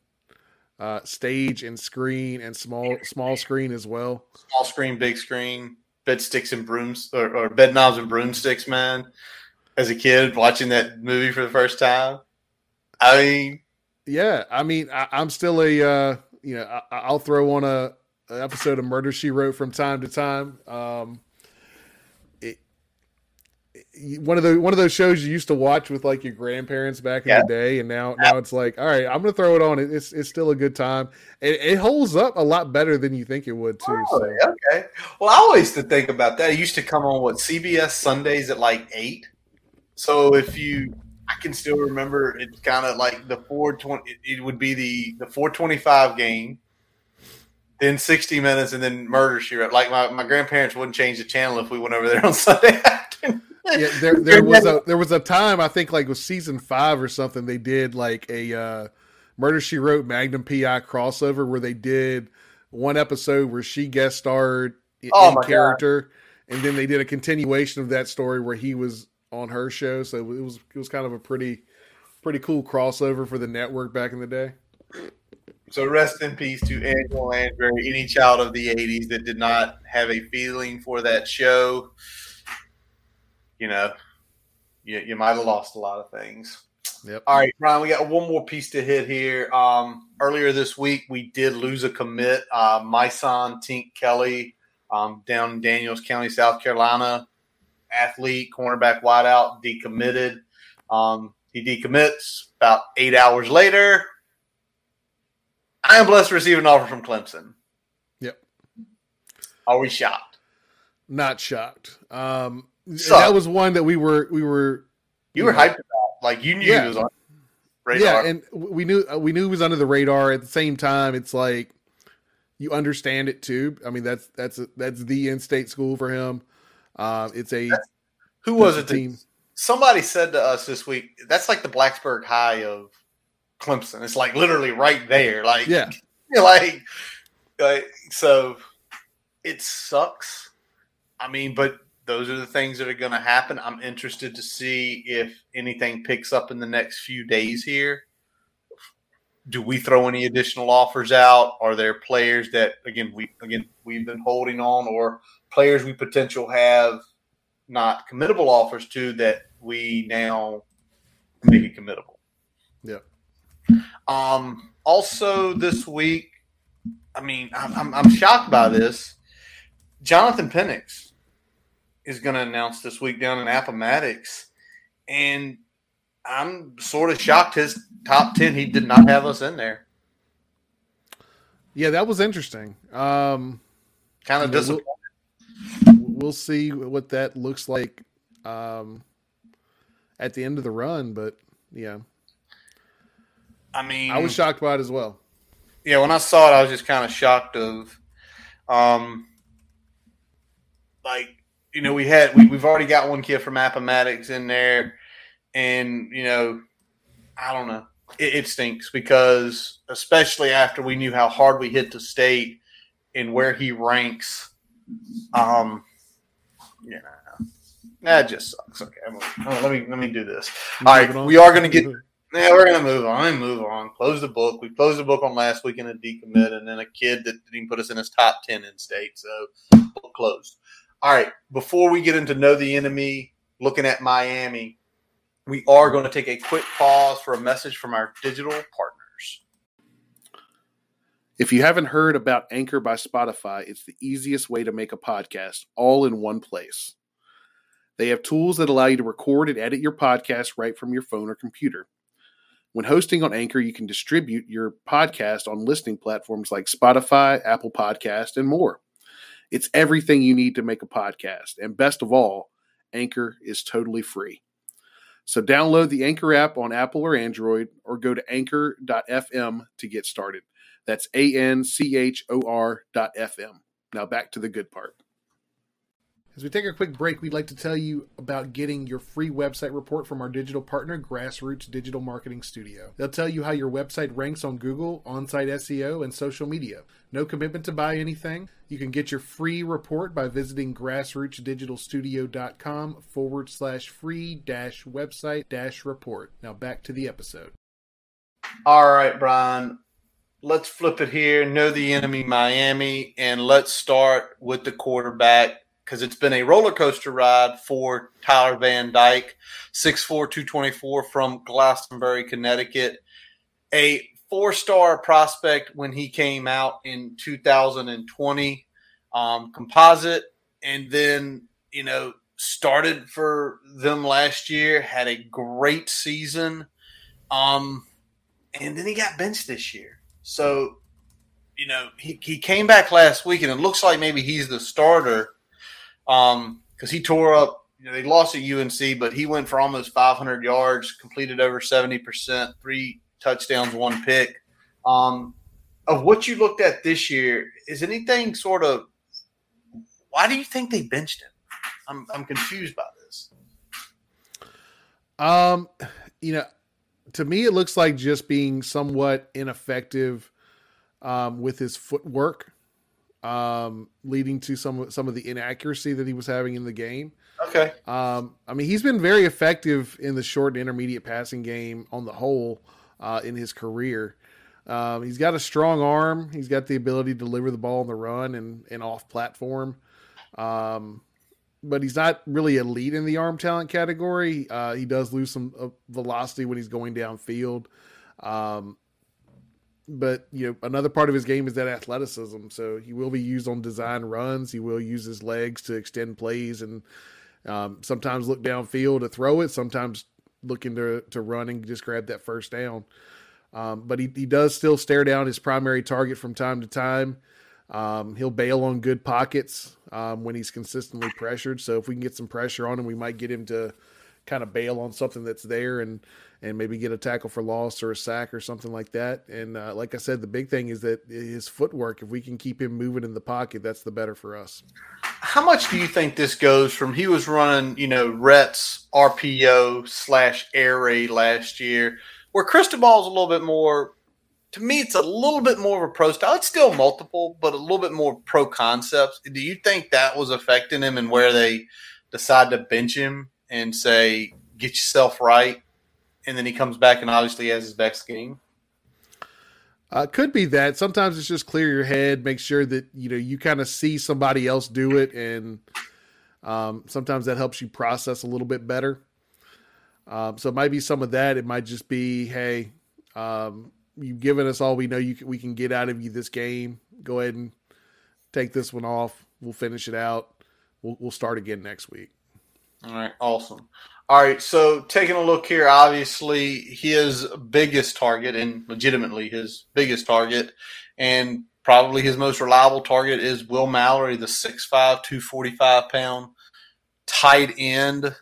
uh, stage and screen and small small screen as well. Small screen, big screen, bed sticks and brooms, or, or bed knobs and broomsticks, man. As a kid watching that movie for the first time, I mean, Yeah, I mean, I, I'm still a uh, you know I, I'll throw on a an episode of Murder She Wrote from time to time. Um, one of the one of those shows you used to watch with like your grandparents back in Yeah. the day, and now now it's like, all right, I'm gonna throw it on. It- It's it's still a good time. It, it holds up a lot better than you think it would too. So. Oh, okay. Well, I always used to think about that. It used to come on what CBS Sundays at like eight. So if you, I can still remember it's kind of like the four twenty. It, it would be the the four twenty five game, then sixty minutes, and then Murder She Wrote. Like my, my grandparents wouldn't change the channel if we went over there on <laughs> Sunday afternoon. Yeah, there <laughs> there was a there was a time I think like with season five or something they did like a uh, Murder She Wrote Magnum PI crossover where they did one episode where she guest starred i- Oh in God. character, and then they did a continuation of that story where he was on her show. So it was it was kind of a pretty pretty cool crossover for the network back in the day. So rest in peace to Angela Lansbury, any child of the '80s that did not have a feeling for that show. You know, you, you might have lost a lot of things. Yep. All right, Brian, we got one more piece to hit here. Um, earlier this week, we did lose a commit. Uh, my son, Tink Kelly, um, down in Daniels County, South Carolina, athlete, cornerback, wideout, decommitted. Um, he decommits about eight hours later. I am blessed to receive an offer from Clemson. Yep. Are we shocked? Not shocked. Um, that was one that we were we were You were know, hyped about. Like you knew Yeah. he was on radar. Yeah, and we knew we knew he was under the radar. At the same time, it's like you understand it too. I mean, that's that's that's the in-state school for him. Uh, it's a Who was it? a that- team? somebody said to us this week that's like the Blacksburg High of Clemson. It's like literally right there. Like Yeah, <laughs> like, like so it sucks. I mean, but those are the things that are going to happen. I'm interested to see if anything picks up in the next few days here. Do we throw any additional offers out? Are there players that again we again we've been holding on, or players we potential have not committable offers to that we now make it committable? Yeah. Um. Also, this week, I mean, I'm I'm, I'm shocked by this. Jonathan Penix is going to announce this week down in Appomattox, and I'm sort of shocked. His top ten, he did not have us in there. yeah, that was interesting. Um, Kind of Yeah, we'll- disappointed. we'll see what that looks like um, at the end of the run, but yeah, I mean, I was shocked by it as well. yeah, when I saw it, I was just kind of shocked of, um, like you know, we had we, we've already got one kid from Appomattox in there, and you know, I don't know, it, it stinks because especially after we knew how hard we hit the state and where he ranks, um, you know, that just sucks. Okay, oh, let me let me do this. All right, we are going to get yeah, we're gonna move on. and Move on. Close the book. We closed the book on last week in a decommit, and then a kid that didn't put us in his top ten in state. So book closed. All right. Before we get into know the enemy, looking at Miami, we are going to take a quick pause for a message from our digital partners. If you haven't heard about Anchor by Spotify, it's the easiest way to make a podcast all in one place. They have tools that allow you to record and edit your podcast right from your phone or computer. When hosting on Anchor, you can distribute your podcast on listening platforms like Spotify, Apple Podcast, and more. It's everything you need to make a podcast. And best of all, Anchor is totally free. So download the Anchor app on Apple or Android or go to anchor.fm to get started. That's A N C H O R dot FM. Now back to the good part. As we take a quick break, we'd like to tell you about getting your free website report from our digital partner, Grassroots Digital Marketing Studio. They'll tell you how your website ranks on Google, on site SEO, and social media. No commitment to buy anything. You can get your free report by visiting grassrootsdigitalstudio.com forward slash free dash website dash report. Now back to the episode. All right, Brian. Let's flip it here. Know the enemy, Miami, and let's start with the quarterback because it's been a roller coaster ride for Tyler Van Dyke, 6'4", 224 from Glastonbury, Connecticut. A four-star prospect when he came out in 2020, um, composite, and then, you know, started for them last year, had a great season. Um, and then he got benched this year. So, you know, he, he came back last week, and it looks like maybe he's the starter um because he tore up you know, they lost at unc but he went for almost 500 yards completed over 70% three touchdowns one pick. Um of what you looked at this year is anything sort of why do you think they benched him? I'm, I'm confused by this. Um, you know, to me, it looks like just being somewhat ineffective um, with his footwork, um, leading to some some of the inaccuracy that he was having in the game. okay Um, I mean, he's been very effective in the short and intermediate passing game on the whole uh, in his career. Um, he's got a strong arm. He's got the ability to deliver the ball on the run and, and off platform. Um, but he's not really elite in the arm talent category. Uh, he does lose some uh, velocity when he's going downfield. Um, but you know, another part of his game is that athleticism. So he will be used on design runs. He will use his legs to extend plays and um, sometimes look downfield to throw it. Sometimes looking to to run and just grab that first down. Um, but he, he does still stare down his primary target from time to time. Um, he'll bail on good pockets um, when he's consistently pressured. So if we can get some pressure on him, we might get him to kind of bail on something that's there and and maybe get a tackle for loss or a sack or something like that. And uh, like I said, the big thing is that his footwork. If we can keep him moving in the pocket, that's the better for us. How much do you think this goes from? He was running, you know, Rhett's RPO slash air raid last year, where Cristobal is a little bit more to me, it's a little bit more of a pro style. It's still multiple, but a little bit more pro concepts. Do you think that was affecting him and where they decide to bench him and say, get yourself right? And then he comes back and obviously has his best game? Uh, could be that. Sometimes it's just clear your head, make sure that you know you kind of see somebody else do it, and um, sometimes that helps you process a little bit better. Um, so it might be some of that. It might just be, hey, um, you've given us all we know you can, we can get out of you this game. Go ahead and take this one off. We'll finish it out. We'll, we'll start again next week. All right, awesome. All right, so taking a look here, obviously his biggest target and legitimately his biggest target and probably his most reliable target is Will Mallory, the 6'5", 245 pound tight end.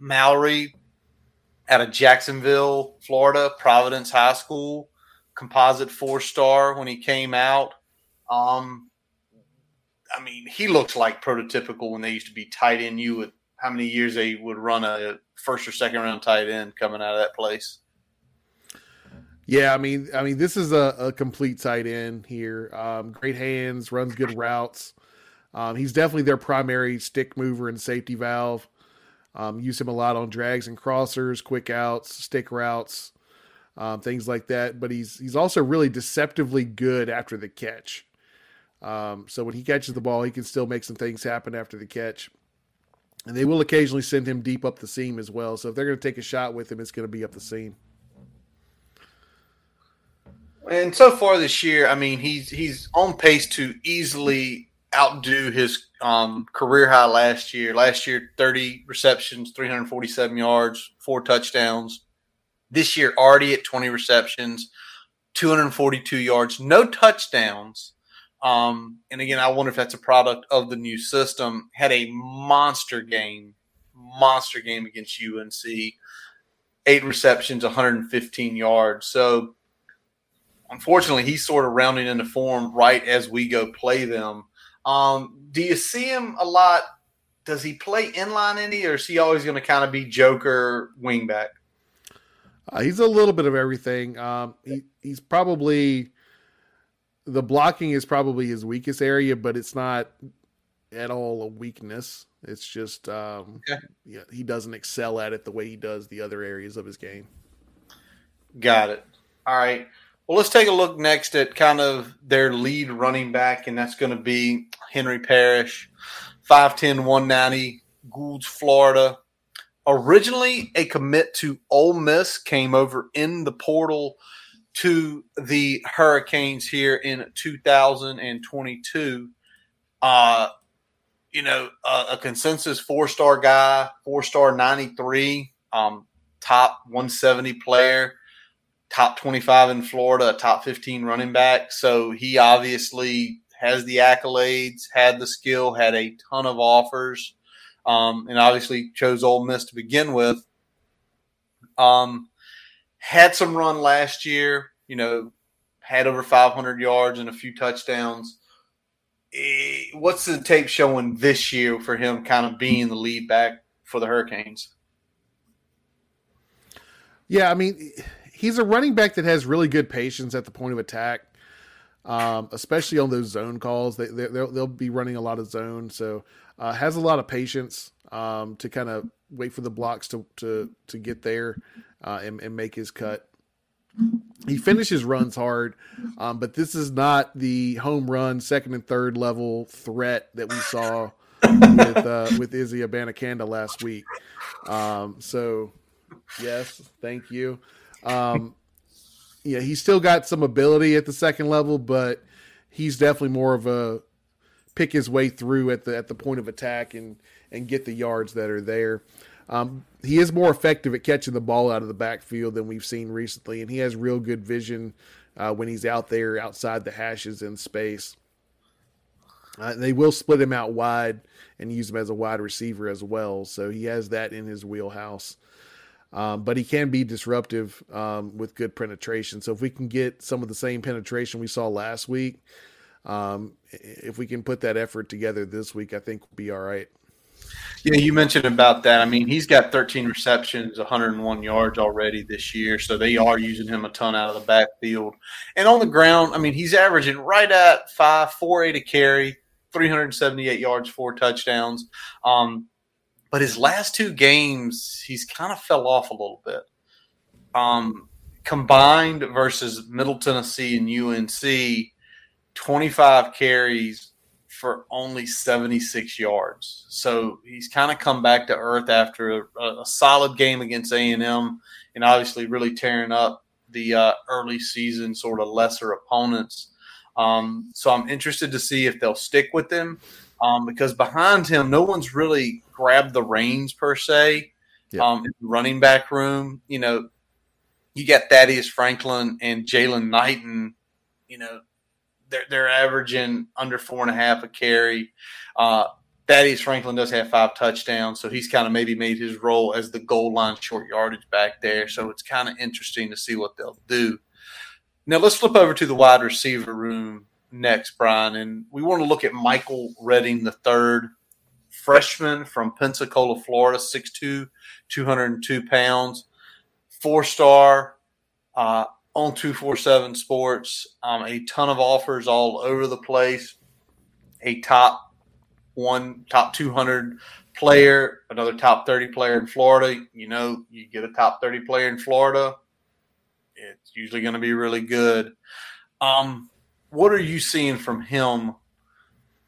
Mallory out of Jacksonville, Florida, Providence High School composite four star when he came out. Um, I mean, he looks like prototypical when they used to be tight end. You would how many years they would run a first or second round tight end coming out of that place. Yeah, I mean, I mean, this is a, a complete tight end here. Um, great hands, runs good routes. Um, he's definitely their primary stick mover and safety valve. Um, use him a lot on drags and crossers, quick outs, stick routes um, things like that. But he's he's also really deceptively good after the catch. Um, so when he catches the ball, he can still make some things happen after the catch. And they will occasionally send him deep up the seam as well. So if they're going to take a shot with him, it's going to be up the seam. And so far this year, I mean, he's he's on pace to easily outdo his um, career high last year. Last year, 30 receptions, 347 yards, four touchdowns. This year, already at 20 receptions, 242 yards, no touchdowns. Um, and again, I wonder if that's a product of the new system. Had a monster game, monster game against UNC. Eight receptions, 115 yards. So, unfortunately, he's sort of rounding into form right as we go play them. Um, do you see him a lot? Does he play inline any, or is he always going to kind of be Joker wingback? Uh, he's a little bit of everything. Um, he, he's probably the blocking is probably his weakest area, but it's not at all a weakness. It's just um, okay. yeah, he doesn't excel at it the way he does the other areas of his game. Got it. All right. Well, let's take a look next at kind of their lead running back, and that's going to be Henry Parrish, 5'10, 190, Goulds, Florida originally a commit to Ole Miss, came over in the portal to the Hurricanes here in 2022. Uh, you know, a, a consensus four star guy, four star 93, um, top 170 player, top 25 in Florida, top 15 running back. So he obviously has the accolades, had the skill, had a ton of offers um, and obviously chose Ole Miss to begin with. Um, had some run last year, you know, had over 500 yards and a few touchdowns. Eh, what's the tape showing this year for him kind of being the lead back for the Hurricanes? Yeah, I mean, he's a running back that has really good patience at the point of attack, um, especially on those zone calls. They, they, will they'll be running a lot of zone. So uh, has a lot of patience um, to kind of wait for the blocks to to to get there uh, and, and, make his cut. He finishes runs hard, um, but this is not the home run second and third level threat that we saw with uh, with Izzy Abanikanda last week. Um, so yes, thank you. Um, yeah, he's still got some ability at the second level, but he's definitely more of a pick his way through at the at the point of attack and and get the yards that are there. Um, he is more effective at catching the ball out of the backfield than we've seen recently, and he has real good vision uh, when he's out there outside the hashes in space. Uh, they will split him out wide and use him as a wide receiver as well, so he has that in his wheelhouse. Um, but he can be disruptive um, with good penetration. So if we can get some of the same penetration we saw last week, um, if we can put that effort together this week, I think we'll be all right. Yeah, you mentioned about that. I mean, he's got 13 receptions, 101 yards already this year, so they are using him a ton out of the backfield. And on the ground, I mean, he's averaging right at five, four, eight a carry, 378 yards, four touchdowns. Um, but his last two games, he's kind of fell off a little bit. Um, combined versus Middle Tennessee and UNC, 25 carries for only 76 yards. So he's kind of come back to earth after a, a solid game against A&M and obviously really tearing up the uh, early season sort of lesser opponents. Um, so I'm interested to see if they'll stick with him um, because behind him, no one's really grabbed the reins per se. Yep. Um, in the running back room, you know, you got Thaddius Franklin and Jaylan Knighton. You know, they're they're averaging under four and a half a carry. Uh, Thaddius Franklin does have five touchdowns, so he's kind of maybe made his role as the goal line short yardage back there. So it's kind of interesting to see what they'll do. Now let's flip over to the wide receiver room next, Brian, and we want to look at Michael Redding the third, freshman from Pensacola, Florida, 6'2", 202 pounds, four star uh, on two four seven Sports. Um, a ton of offers all over the place. A top one, top two hundred player, another top thirty player in Florida. You know, you get a top thirty player in Florida, it's usually going to be really good. Um, what are you seeing from him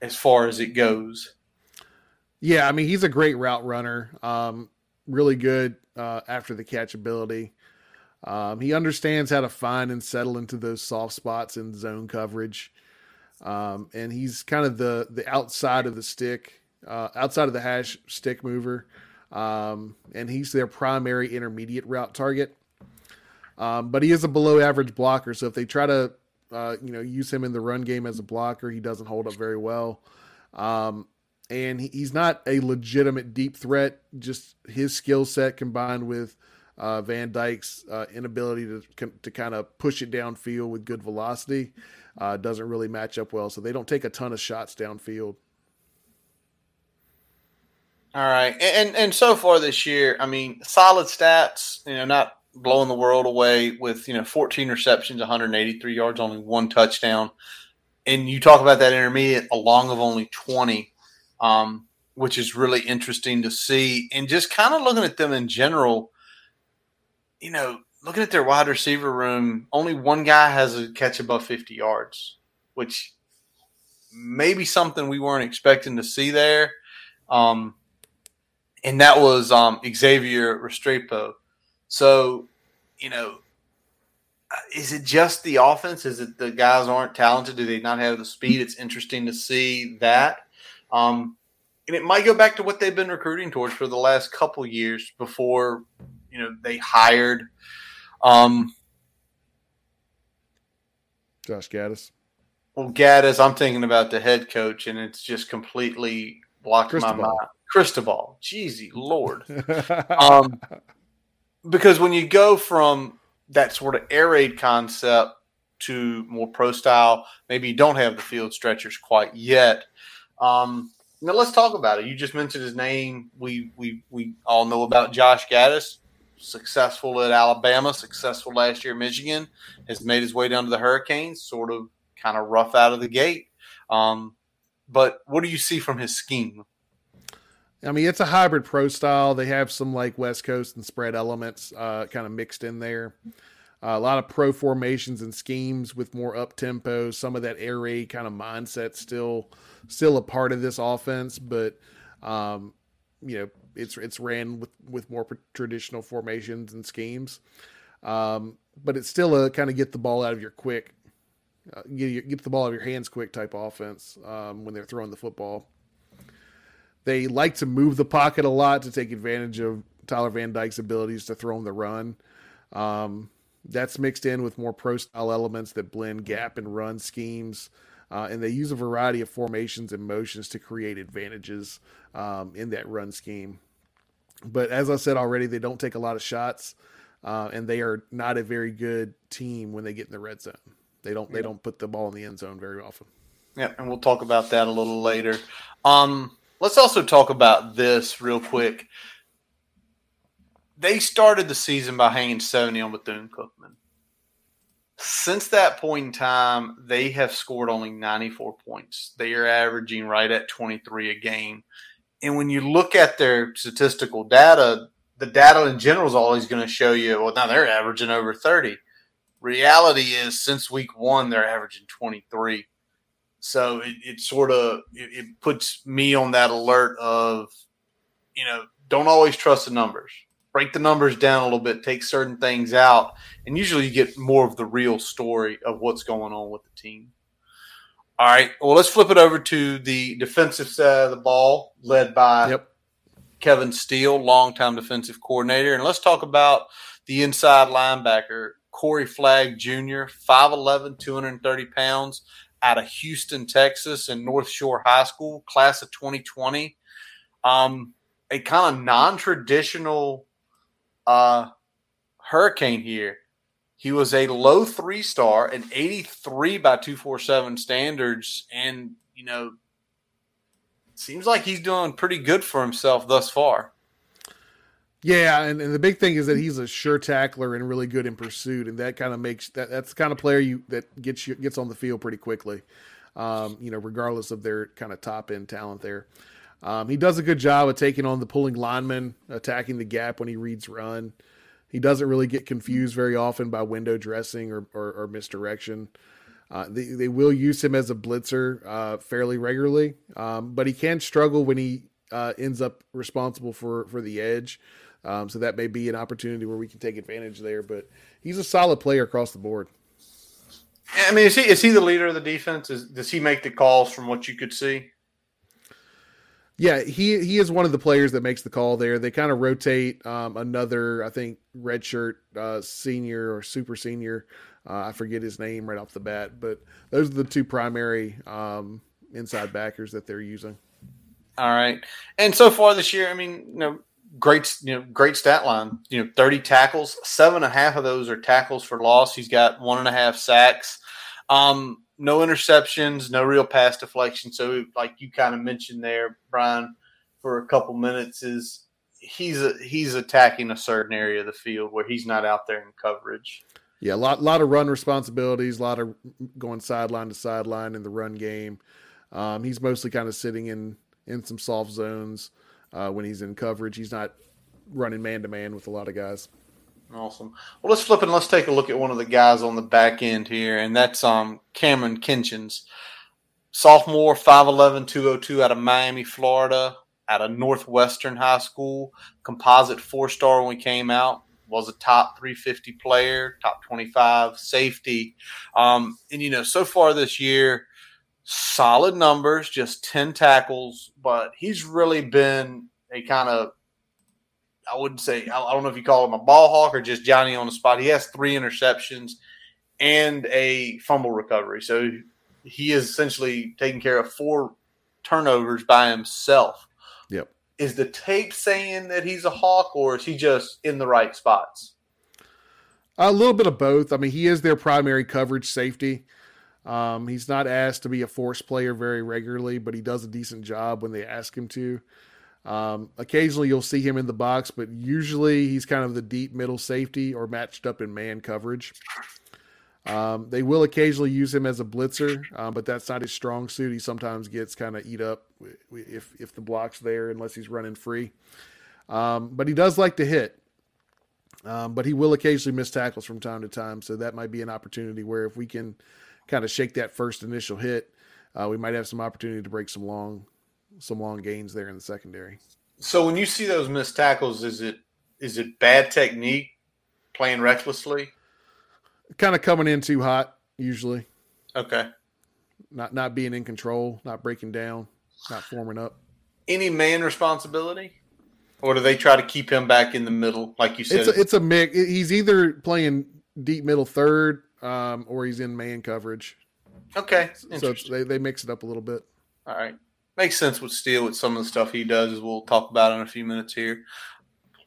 as far as it goes? Yeah, I mean he's a great route runner. Um, really good uh, after the catch ability. Um, he understands how to find and settle into those soft spots in zone coverage, um, and he's kind of the the outside of the stick, uh, outside of the hash stick mover, um, and he's their primary intermediate route target. Um, but he is a below average blocker, so if they try to uh, you know, use him in the run game as a blocker. He doesn't hold up very well. Um, and he's not a legitimate deep threat. Just his skill set combined with uh, Van Dyke's uh, inability to to kind of push it downfield with good velocity uh, doesn't really match up well. So they don't take a ton of shots downfield. All right, and and so far this year, I mean, solid stats. You know, not blowing the world away with you know 14 receptions, 183 yards, only one touchdown. And you talk about that intermediate, a long of only 20, um, which is really interesting to see. And just kind of looking at them in general, you know, looking at their wide receiver room, only one guy has a catch above 50 yards, which maybe something we weren't expecting to see there. Um, and that was um, Xavier Restrepo. So, you know, uh, is it just the offense? Is it the guys aren't talented? Do they not have the speed? It's interesting to see that. Um, and it might go back to what they've been recruiting towards for the last couple years before, you know, they hired um, Josh Gattis. Well, Gattis, I'm thinking about the head coach, and it's just completely blocked my mind. Cristobal, jeezy lord. <laughs> um, because when you go from that sort of air raid concept to more pro style, maybe you don't have the field stretchers quite yet. Um, now let's talk about it. You just mentioned his name. We we we all know about Josh Gattis, successful at Alabama, successful last year Michigan, has made his way down to the Hurricanes, sort of kind of rough out of the gate. Um, but what do you see from his scheme? I mean, it's a hybrid pro style. They have some like West Coast and spread elements uh, kind of mixed in there. Uh, a lot of pro formations and schemes with more up tempo. Some of that air raid kind of mindset still still a part of this offense, but um, you know it's it's ran with with more traditional formations and schemes. Um, but it's still a kind of get the ball out of your quick, uh, get, get the ball out of your hands quick type offense um, when they're throwing the football. They like to move the pocket a lot to take advantage of Tyler Van Dyke's abilities to throw on the run. Um, that's mixed in with more pro style elements that blend gap and run schemes. Uh, and they use a variety of formations and motions to create advantages um, in that run scheme. But as I said already, they don't take a lot of shots, uh, and they are not a very good team when they get in the red zone. They don't. Yeah. They don't put the ball in the end zone very often. Yeah, and we'll talk about that a little later. Um, let's also talk about this real quick they started the season by hanging 70 on Bethune Cookman. Since that point in time, they have scored only 94 points. They are averaging right at 23 a game. And when you look at their statistical data, the data in general is always going to show you, well, now they're averaging over 30. Reality is, since week one, they're averaging 23. So it, it sort of it, it puts me on that alert of, you know, don't always trust the numbers break the numbers down a little bit, take certain things out, and usually you get more of the real story of what's going on with the team. All right, well, let's flip it over to the defensive side of the ball, led by yep. Kevin Steele, longtime defensive coordinator. And let's talk about the inside linebacker, Corey Flagg Jr., 5'11, 230 pounds, out of Houston, Texas, and North Shore High School, class of 2020. Um, a kind of non traditional uh, Hurricane here. He was a low three star, an 83 by 247 standards, and, you know, seems like he's doing pretty good for himself thus far. Yeah, and, and the big thing is that he's a sure tackler and really good in pursuit, and that kind of makes that that's the kind of player you that gets you gets on the field pretty quickly. Um, you know, regardless of their kind of top end talent there. Um, he does a good job of taking on the pulling lineman, attacking the gap when he reads run. He doesn't really get confused very often by window dressing or, or, or misdirection. Uh, they, they will use him as a blitzer uh, fairly regularly, um, but he can struggle when he uh, ends up responsible for, for the edge. Um, so that may be an opportunity where we can take advantage there. But he's a solid player across the board. I mean, is he is he the leader of the defense? Is, does he make the calls from what you could see? Yeah, he he is one of the players that makes the call there. They kind of rotate um, another, I think, redshirt uh, senior or super senior. Uh, I forget his name right off the bat, but those are the two primary um, inside backers that they're using. All right, and so far this year, I mean, you know, great, you know, great stat line. You know, thirty tackles, seven and a half of those are tackles for loss. He's got one and a half sacks. Um, no interceptions, no real pass deflection. So, like you kind of mentioned there, Brian, for a couple minutes, is he's a, he's attacking a certain area of the field where he's not out there in coverage. Yeah, a lot lot of run responsibilities, a lot of going sideline to sideline in the run game. Um, he's mostly kind of sitting in in some soft zones uh, when he's in coverage. He's not running man to man with a lot of guys. Awesome. Well, let's flip and let's take a look at one of the guys on the back end here, and that's um Kamren Kinchens, sophomore, 5'11", 202 out of Miami, Florida, out of Northwestern High School, composite four star when he came out, was a top 350 player, top 25 safety. Um, and, you know, so far this year, solid numbers, just 10 tackles, but he's really been a kind of I wouldn't say I don't know if you call him a ball hawk or just Johnny on the spot. He has three interceptions and a fumble recovery, so he is essentially taking care of four turnovers by himself. Yep. Is the tape saying that he's a hawk, or is he just in the right spots? A little bit of both. I mean, he is their primary coverage safety. Um, he's not asked to be a force player very regularly, but he does a decent job when they ask him to. Um, occasionally you'll see him in the box, but usually he's kind of the deep middle safety or matched up in man coverage. Um, they will occasionally use him as a blitzer, um, but that's not his strong suit. He sometimes gets kind of eat up if if the block's there, unless he's running free. Um, but he does like to hit. Um, but he will occasionally miss tackles from time to time, so that might be an opportunity where if we can kind of shake that first initial hit, uh, we might have some opportunity to break some long, some long gains there in the secondary. So when you see those missed tackles, is it is it bad technique, playing recklessly? Kind of coming in too hot, usually. Okay. Not not being in control, not breaking down, not forming up. Any man responsibility? Or do they try to keep him back in the middle, like you said? It's a, it's a mix. He's either playing deep middle third, um, or he's in man coverage. Okay, so they they mix it up a little bit. All right, makes sense with Steele with some of the stuff he does, as we'll talk about in a few minutes here.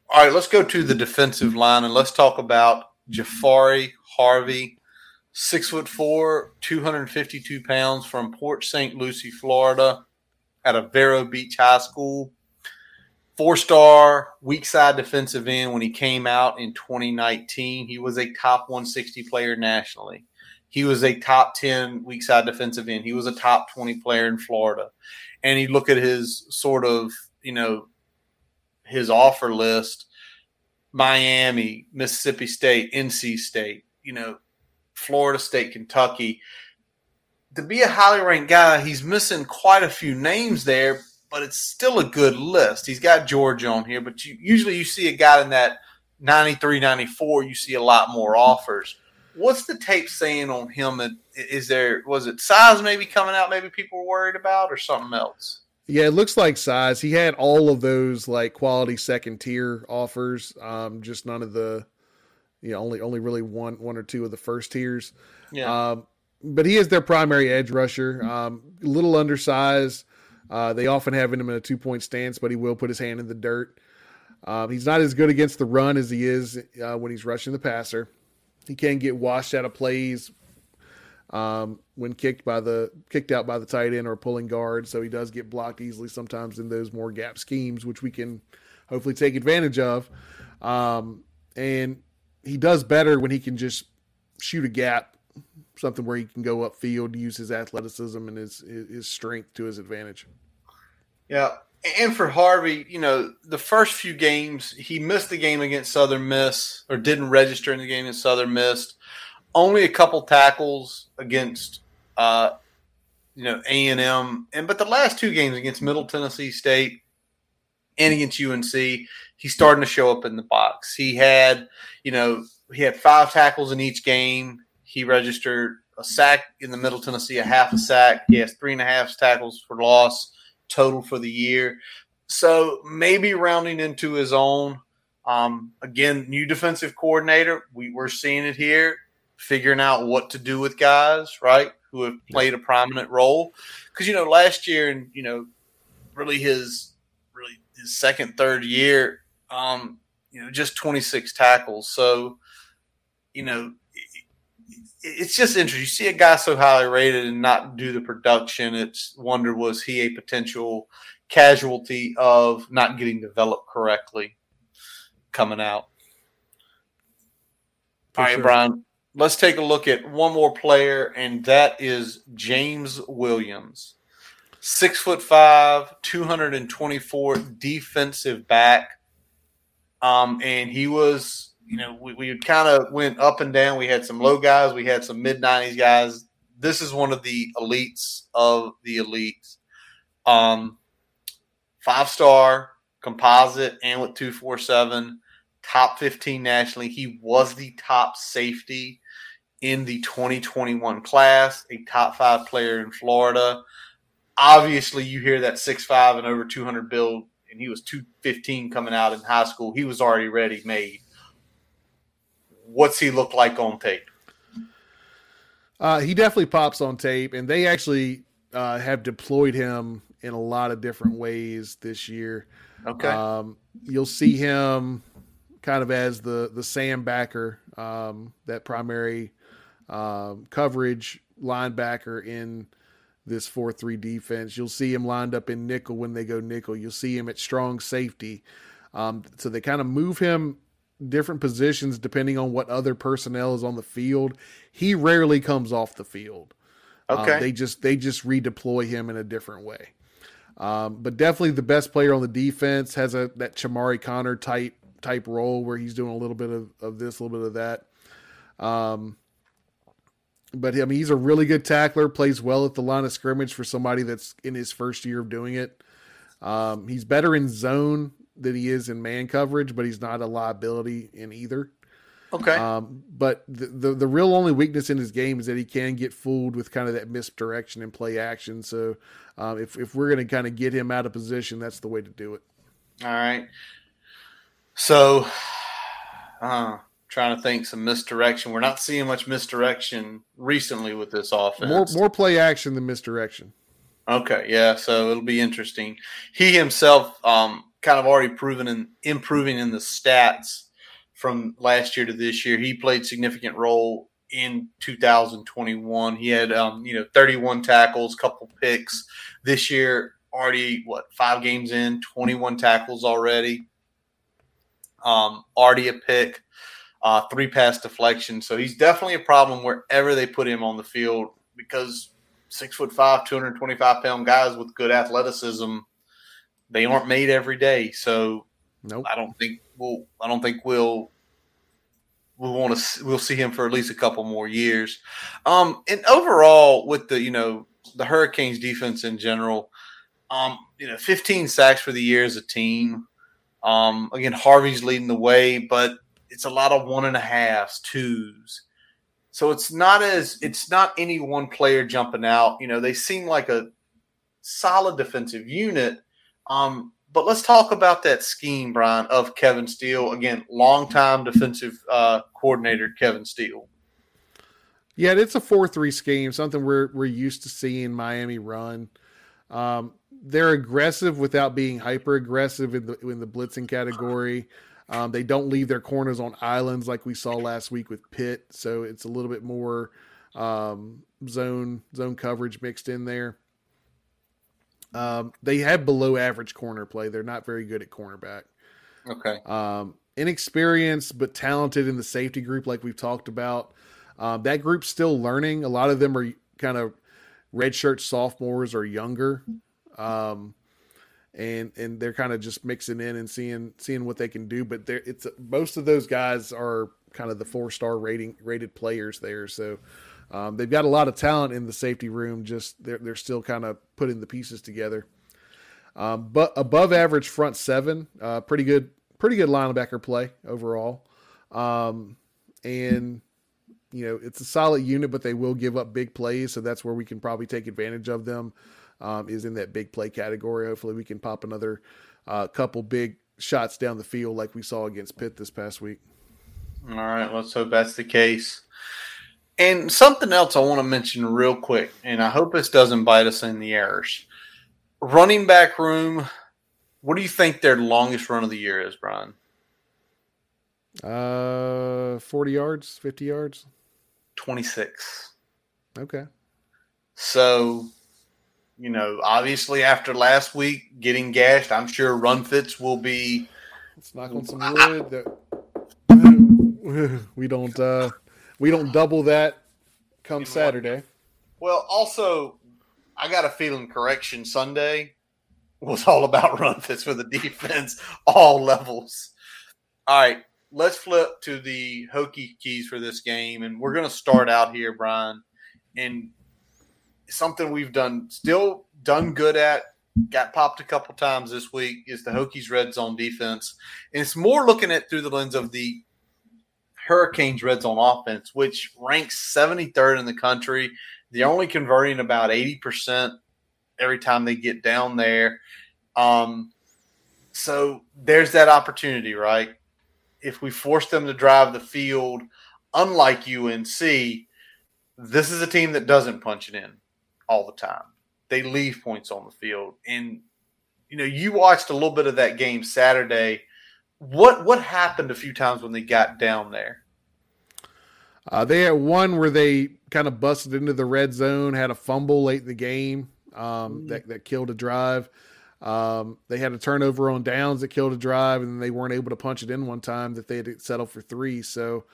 All right, let's go to the defensive line and let's talk about Jahfari Harvey, six foot four, two hundred fifty two pounds from Port St. Lucie, Florida, at a Vero Beach High School four star weak side defensive end when he came out in 2019. He was a top 160 player nationally. He was a top 10 weak side defensive end. He was a top 20 player in Florida. And you look at his sort of, you know, his offer list Miami, Mississippi State, NC State, you know, Florida State, Kentucky. To be a highly ranked guy, he's missing quite a few names there, but it's still a good list. He's got Georgia on here, but you, usually you see a guy in that 93, 94, you see a lot more offers. What's the tape saying on him? Is there was it size maybe coming out? Maybe people were worried about, or something else? Yeah, it looks like size. He had all of those like quality second tier offers. Um, just none of the, you know, only only really one one or two of the first tiers. Yeah. Um, but he is their primary edge rusher. Um, little undersized. Uh, they often have him in a two point stance, but he will put his hand in the dirt. Um, he's not as good against the run as he is uh, when he's rushing the passer. He can get washed out of plays um, when kicked by the kicked out by the tight end or pulling guard, so he does get blocked easily sometimes in those more gap schemes, which we can hopefully take advantage of. Um, and he does better when he can just shoot a gap, something where he can go upfield, use his athleticism and his his strength to his advantage. Yeah. And for Harvey, you know, the first few games, he missed the game against Southern Miss or didn't register in the game against Southern Miss. Only a couple tackles against, uh, you know, A and M, and but the last two games against Middle Tennessee State and against UNC, he's starting to show up in the box. He had, you know, he had five tackles in each game. He registered a sack in the Middle Tennessee, a half a sack. He has three and a half tackles for loss total for the year. So maybe rounding into his own. Um, again, new defensive coordinator. We, we're seeing it here, figuring out what to do with guys, right, who have played a prominent role. Because, you know, last year and, you know, really his really his second, third year, um, you know, just 26 tackles. So, you know, it's just interesting. You see a guy so highly rated and not do the production. It's wonder was he a potential casualty of not getting developed correctly coming out. For All right, sure. Brian. Let's take a look at one more player, and that is James Williams. Six foot five, 224 defensive back. Um, and he was you know, we, we kind of went up and down. We had some low guys, we had some mid 90s guys. This is one of the elites of the elites. Um, five star composite and with 247, top 15 nationally. He was the top safety in the 2021 class, a top five player in Florida. Obviously, you hear that six five and over 200 build, and he was 215 coming out in high school. He was already ready made what's he look like on tape? Uh, he definitely pops on tape, and they actually uh, have deployed him in a lot of different ways this year. Okay, um, you'll see him kind of as the the Sam backer, um, that primary um, coverage linebacker in this four three defense. You'll see him lined up in nickel when they go nickel. You'll see him at strong safety. Um, so they kind of move him different positions depending on what other personnel is on the field. He rarely comes off the field. Um, okay. Um, they just they just redeploy him in a different way. Um, but definitely the best player on the defense has a that Chamarri Conner type type role where he's doing a little bit of, of this, a little bit of that. Um, but I mean, he's a really good tackler, plays well at the line of scrimmage for somebody that's in his first year of doing it. Um, he's better in zone than he is in man coverage, but he's not a liability in either. Okay. Um, but the, the, the real only weakness in his game is that he can get fooled with kind of that misdirection and play action. So um, if if we're going to kind of get him out of position, that's the way to do it. All right. So, uh, trying to think some misdirection. We're not seeing much misdirection recently with this offense. More more play action than misdirection. Okay, yeah. So it'll be interesting. He himself, um, kind of already proven in improving in the stats from last year to this year. He played significant role in 2021. He had um, you know 31 tackles, couple picks. This year already what five games in, 21 tackles already. Um, already a pick, uh, three pass deflection. So he's definitely a problem wherever they put him on the field because six foot five, 225 pound guys with good athleticism, they aren't made every day. So nope. I don't think we'll. I don't think we'll. We want to. We'll see him for at least a couple more years. Um, and overall, with the you know the Hurricanes defense in general, um, you know, 15 sacks for the year as a team. Um, again, Harvey's leading the way, but it's a lot of one and a halves, twos. So it's not as it's not any one player jumping out. You know, they seem like a solid defensive unit. Um, but let's talk about that scheme, Brian, of Kevin Steele. Again, longtime defensive uh, coordinator Kevin Steele. Yeah, it's a four-three scheme, something we're we're used to seeing Miami run. Um, they're aggressive without being hyper aggressive in the in the blitzing category. Um, they don't leave their corners on islands like we saw last week with Pitt, so it's a little bit more um, zone zone coverage mixed in there. Um, they have below average corner play. They're not very good at cornerback. Okay. Um, inexperienced but talented in the safety group, like we've talked about. Um, that group's still learning. A lot of them are kind of redshirt sophomores or younger, um, and and they're kind of just mixing in and seeing seeing what they can do. But it's most of those guys are kind of the four star rating rated players there. So um, they've got a lot of talent in the safety room. Just they're they're still kind of putting the pieces together. Um, but above average front seven, uh, pretty good, pretty good linebacker play overall. Um, and you know it's a solid unit, but they will give up big plays, so that's where we can probably take advantage of them. Um, is in that big play category. Hopefully, we can pop another uh, couple big shots down the field like we saw against Pitt this past week. All right, let's hope that's the case. And something else I want to mention real quick, and I hope this doesn't bite us in the errors. Running back room, what do you think their longest run of the year is, Brian? Uh, 40 yards, 50 yards? 26. Okay. So, you know, obviously after last week getting gashed, I'm sure run fits will be. Let's knock on some wood. That <laughs> we don't uh we don't double that come you know Saturday. Well, also, I got a feeling correction Sunday was all about <laughs> run fits for the defense, all levels. All right, let's flip to the Hokie keys for this game, and we're going to start out here, Brian, and something we've done still done good at. Got popped a couple times this week is the Hokies red zone defense, and it's more looking at through the lens of the Hurricanes red zone offense, which ranks 73rd in the country. They're only converting about 80% every time they get down there. Um, so there's that opportunity, right? If we force them to drive the field, unlike UNC, this is a team that doesn't punch it in all the time. They leave points on the field. And, you know, you watched a little bit of that game Saturday – what what happened a few times when they got down there? Uh, they had one where they kind of busted into the red zone, had a fumble late in the game um, mm. that that killed a drive. Um, they had a turnover on downs that killed a drive, and they weren't able to punch it in one time that they had settled for three. So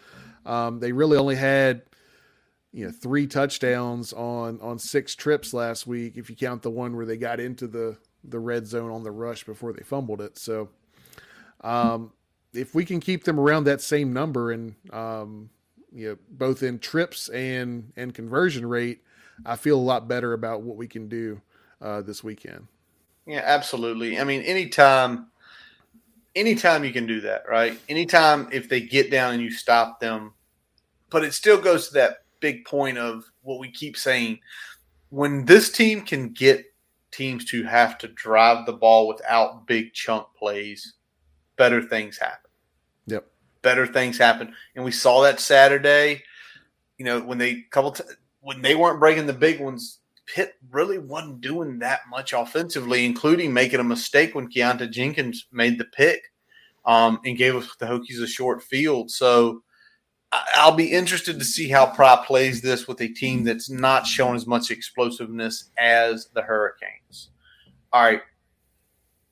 um, they really only had you know three touchdowns on on six trips last week, if you count the one where they got into the the red zone on the rush before they fumbled it. So um, if we can keep them around that same number and um, you know both in trips and and conversion rate, I feel a lot better about what we can do uh, this weekend. Yeah, absolutely. I mean, anytime, anytime you can do that, right? Anytime if they get down and you stop them, but it still goes to that big point of what we keep saying: when this team can get teams to have to drive the ball without big chunk plays, better things happen. Yep. Better things happen. And we saw that Saturday, you know, when they couple t- when they weren't breaking the big ones, Pitt really wasn't doing that much offensively, including making a mistake when Keonta Jenkins made the pick um, and gave the Hokies a short field. So I'll be interested to see how Pry plays this with a team that's not showing as much explosiveness as the Hurricanes. All right.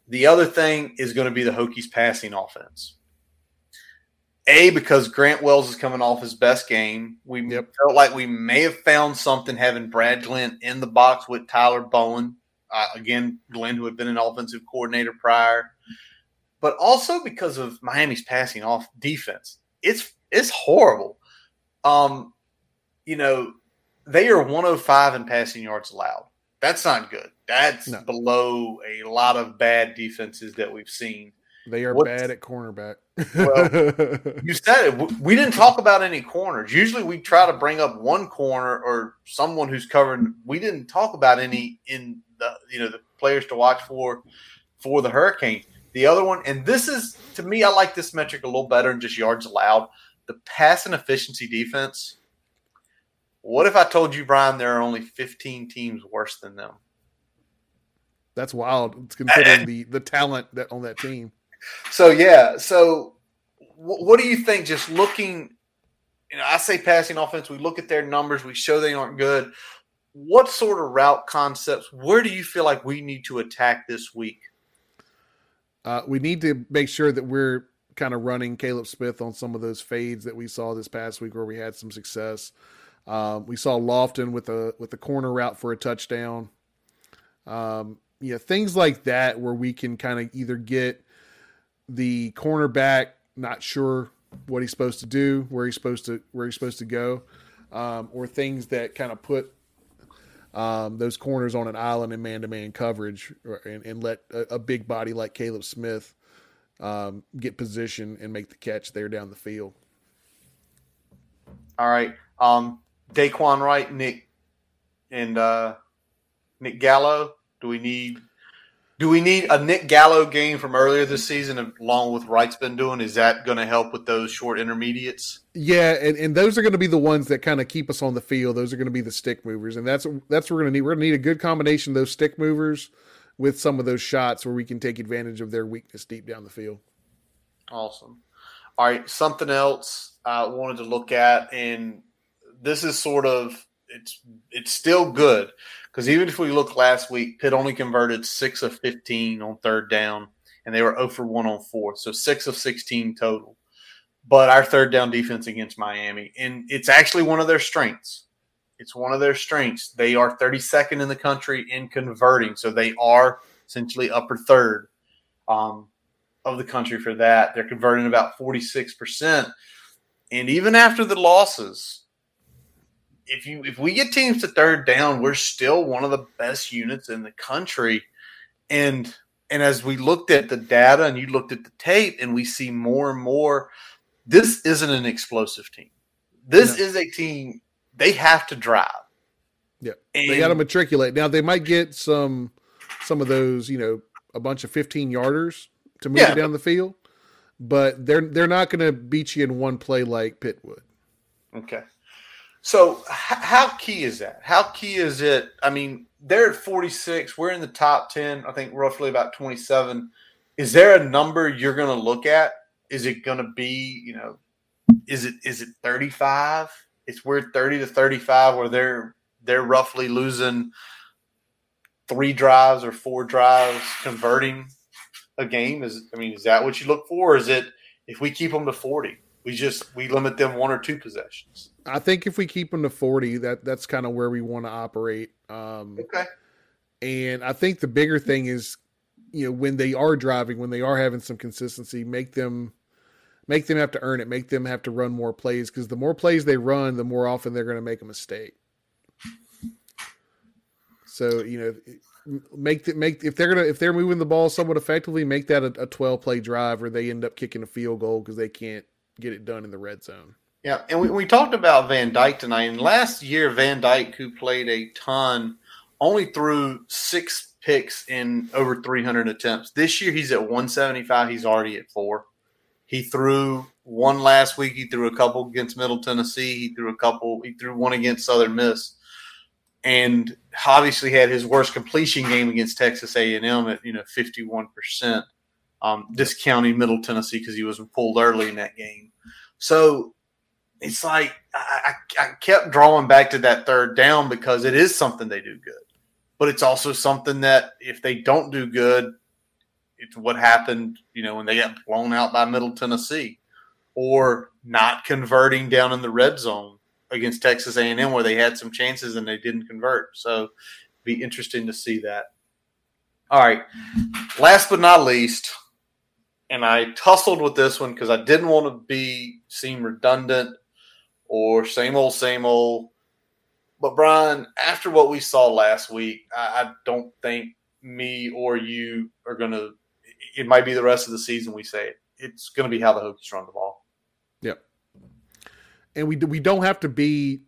The other thing is going to be the Hokies passing offense. A, because Grant Wells is coming off his best game. We yep. felt like we may have found something having Brad Glenn in the box with Tyler Bowen. Uh, again, Glenn, who had been an offensive coordinator prior. But also because of Miami's passing off defense. It's it's horrible. Um, you know, they are 105 in passing yards allowed. That's not good. That's no. below a lot of bad defenses that we've seen. They are What's, bad at cornerback. well, <laughs> you said it. We didn't talk about any corners. Usually, we try to bring up one corner or someone who's covering. We didn't talk about any in the you know the players to watch for for the Hurricane. The other one, and this is to me, I like this metric a little better than just yards allowed the pass and efficiency defense. What if I told you, Brian, there are only 15 teams worse than them? That's wild. It's considering <laughs> the the talent that on that team. So yeah. So what do you think? Just looking, you know, I say passing offense. We look at their numbers. We show they aren't good. What sort of route concepts? Where do you feel like we need to attack this week? Uh, we need to make sure that we're kind of running Kaleb Smith on some of those fades that we saw this past week where we had some success. Um, we saw Lofton with a with the corner route for a touchdown. Um, yeah, things like that where we can kind of either get the cornerback not sure what he's supposed to do, where he's supposed to where he's supposed to go, um, or things that kind of put um, those corners on an island in man to man coverage, or, and, and, let a, a, big body like Kaleb Smith um, get position and make the catch there down the field. All right. Dae'Quan Wright, Nick, and uh, Nick Gallo. Do we need do we need a Nick Gallo game from earlier this season, along with Wright's been doing? Is that going to help with those short intermediates? Yeah, and, and those are going to be the ones that kind of keep us on the field. Those are going to be the stick movers, and that's that's what we're going to need. We're going to need a good combination of those stick movers with some of those shots where we can take advantage of their weakness deep down the field. Awesome. All right, something else I wanted to look at, and this is sort of it's it's still good because even if we look last week, Pitt only converted six of fifteen on third down, and they were 0 for one on fourth, so six of sixteen total. But our third down defense against Miami, and it's actually one of their strengths. It's one of their strengths. They are 32nd in the country in converting, so they are essentially upper third um, of the country for that. They're converting about 46%. And even after the losses, if you if we get teams to third down, we're still one of the best units in the country. And and as we looked at the data and you looked at the tape and we see more and more, this isn't an explosive team. This no. is a team they have to drive. Yeah, and, they got to matriculate. Now they might get some some of those, you know, a bunch of fifteen yarders to move yeah. it down the field, but they're they're not going to beat you in one play like Pitt would. Okay. So how key is that? How key is it? I mean, they're at 46. We're in the top 10, I think roughly about 27. Is there a number you're going to look at? Is it going to be, you know, is it is it 35? it's we're 30 to 35 where they're they're roughly losing three drives or four drives converting a game is i mean is that what you look for is it if we keep them to 40 we just we limit them one or two possessions i think if we keep them to 40 that that's kind of where we want to operate um okay and i think the bigger thing is you know when they are driving when they are having some consistency make them make them have to earn it, make them have to run more plays because the more plays they run, the more often they're going to make a mistake. So you know, make the, make if they're gonna if they're moving the ball somewhat effectively, make that a, a twelve play drive, or they end up kicking a field goal because they can't get it done in the red zone. Yeah, and we, we talked about Van Dyke tonight. And last year, Van Dyke, who played a ton, only threw six picks in over 300 attempts. This year, he's at 175. He's already at four. He threw one last week. He threw a couple against Middle Tennessee. He threw a couple. He threw one against Southern Miss, and obviously had his worst completion game against Texas A&M at you know 51 percent, um, discounting Middle Tennessee because he was pulled early in that game. So it's like I, I, kept drawing back to that third down because it is something they do good, but it's also something that if they don't do good, it's what happened, you know, when they got blown out by Middle Tennessee, or not converting down in the red zone against Texas A&M where they had some chances and they didn't convert. So, be interesting to see that. All right, last but not least, and I tussled with this one because I didn't want to be seem redundant or same old, same old. But Brian, after what we saw last week, I, I don't think me or you are going to. It might be the rest of the season. We say it. It's going to be how the Hokies run the ball. Yep. And we we don't have to be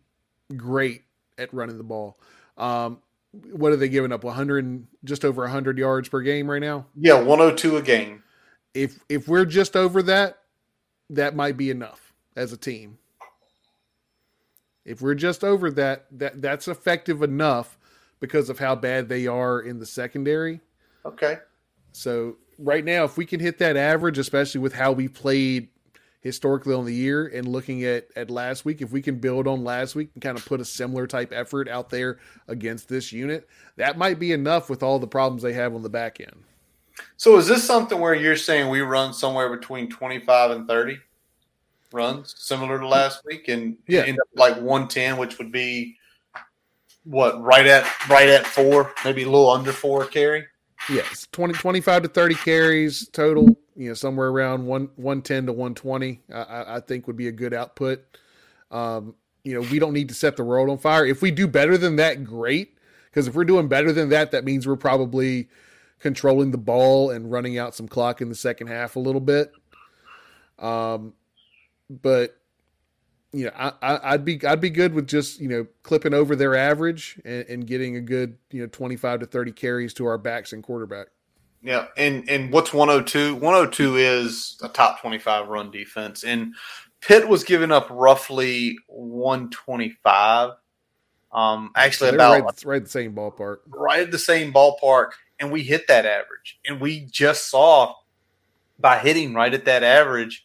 great at running the ball. Um, what are they giving up? 100, just over 100 yards per game right now. Yeah, 102 a game. If if we're just over that, that might be enough as a team. If we're just over that, that that's effective enough because of how bad they are in the secondary. Okay. So right now, if we can hit that average, especially with how we played historically on the year and looking at at last week, if we can build on last week and kind of put a similar type effort out there against this unit, that might be enough with all the problems they have on the back end. So is this something where you're saying we run somewhere between 25 and 30? Runs similar to last week and yeah. end up like 110, which would be what right at right at four, maybe a little under four carry. Yes, 20, 25 to 30 carries total, you know, somewhere around one 110 to 120, I, I think would be a good output. Um, you know, we don't need to set the world on fire. If we do better than that, great. Because if we're doing better than that, that means we're probably controlling the ball and running out some clock in the second half a little bit. Um, but you know, I, would be I'd be good with just you know clipping over their average and, and, getting a good you know twenty five to thirty carries to our backs and quarterback. Yeah, and and what's one hundred two? One hundred two is a top twenty five run defense, and Pitt was giving up roughly one twenty five. Um, actually, so about right, right the same ballpark, right at the same ballpark, and we hit that average, and we just saw by hitting right at that average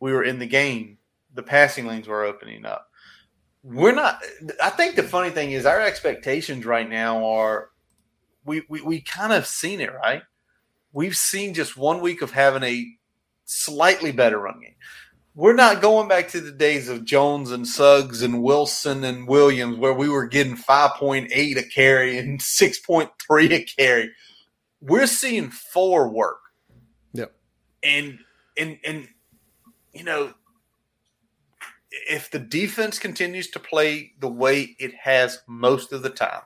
we were in the game, the passing lanes were opening up. We're not. I think the funny thing is our expectations right now are we we, we kind of seen it right. We've seen just one week of having a slightly better run game. We're not going back to the days of Jones and Suggs and Wilson and Williams where we were getting 5.8 a carry and <laughs> 6.3 a carry. We're seeing four work. Yep. And and and you know, if the defense continues to play the way it has most of the time,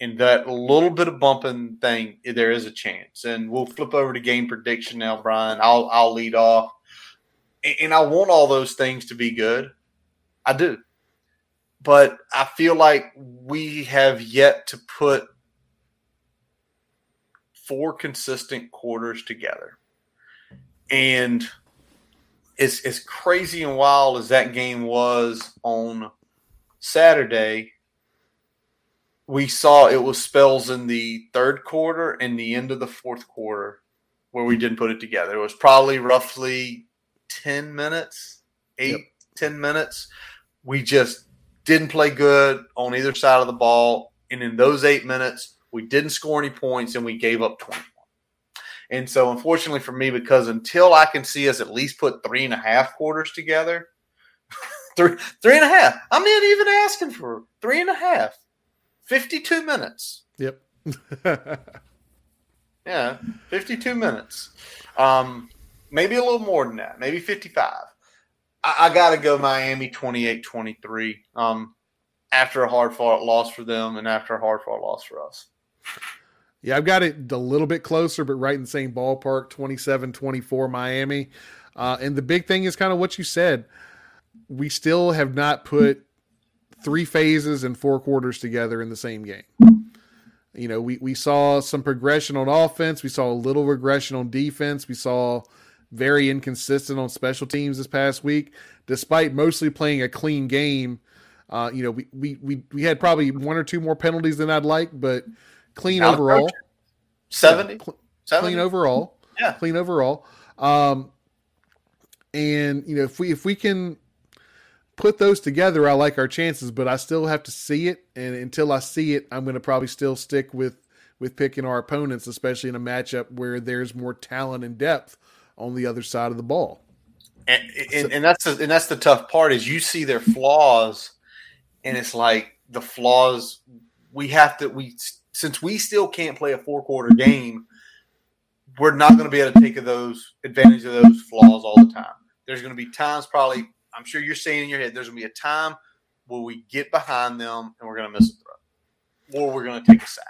and that little bit of bumping thing, there is a chance. And we'll flip over to game prediction now, Brian. I'll I'll lead off, and I want all those things to be good. I do, but I feel like we have yet to put four consistent quarters together, and as as crazy and wild as that game was on Saturday, we saw it was spells in the third quarter and the end of the fourth quarter where we didn't put it together. It was probably roughly 10 minutes, eight, yep. 10 minutes. We just didn't play good on either side of the ball. And in those eight minutes, we didn't score any points and we gave up 20. And so, unfortunately for me, because until I can see us at least put three and a half quarters together, <laughs> three three and a half. I'm not even asking for three and a half. 52 minutes. Yep. <laughs> yeah, 52 minutes. Um, maybe a little more than that, maybe 55. I, I got to go Miami 28 23 um, after a hard fought loss for them and after a hard fought loss for us. Yeah, I've got it a little bit closer, but right in the same ballpark 27 24 Miami. Uh, and the big thing is kind of what you said. We still have not put three phases and four quarters together in the same game. You know, we, we saw some progression on offense. We saw a little regression on defense. We saw very inconsistent on special teams this past week, despite mostly playing a clean game. Uh, you know, we, we we we had probably one or two more penalties than I'd like, but clean Not overall. 70? Yeah, cl- 70? Clean overall. Yeah. Clean overall. Um, and you know, if we if we can put those together, I like our chances, but I still have to see it. And until I see it, I'm going to probably still stick with with picking our opponents, especially in a matchup where there's more talent and depth on the other side of the ball. And, and, and that's the, and that's the tough part is you see their flaws, and it's like the flaws we have to we since we still can't play a four quarter game, we're not going to be able to take those advantage of those flaws all the time. There's going to be times probably I'm sure you're saying in your head there's going to be a time where we get behind them and we're going to miss a throw, or we're going to take a sack.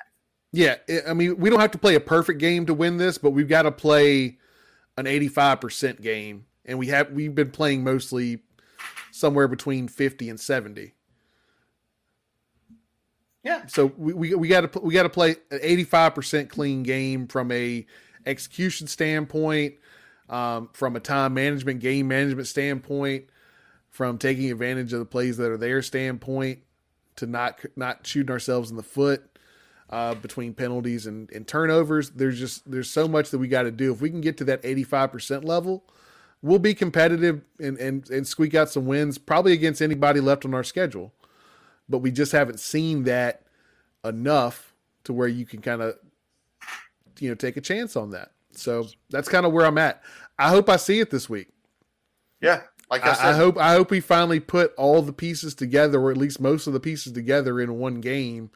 Yeah, I mean we don't have to play a perfect game to win this, but we've got to play an 85% game and we have we've been playing mostly somewhere between 50 and 70. Yeah. So we we, got to we got to play an 85% clean game from a execution standpoint, um, from a time management, game management standpoint, from taking advantage of the plays that are there standpoint, to not not shooting ourselves in the foot uh, between penalties and, and turnovers. There's just there's so much that we got to do. If we can get to that 85% level, we'll be competitive and, and and squeak out some wins, probably against anybody left on our schedule. But we just haven't seen that enough to where you can kind of you know take a chance on that. So that's kind of where I'm at. I hope I see it this week. Yeah, like I, I, I, hope I hope we finally put all the pieces together, or at least most of the pieces together in one game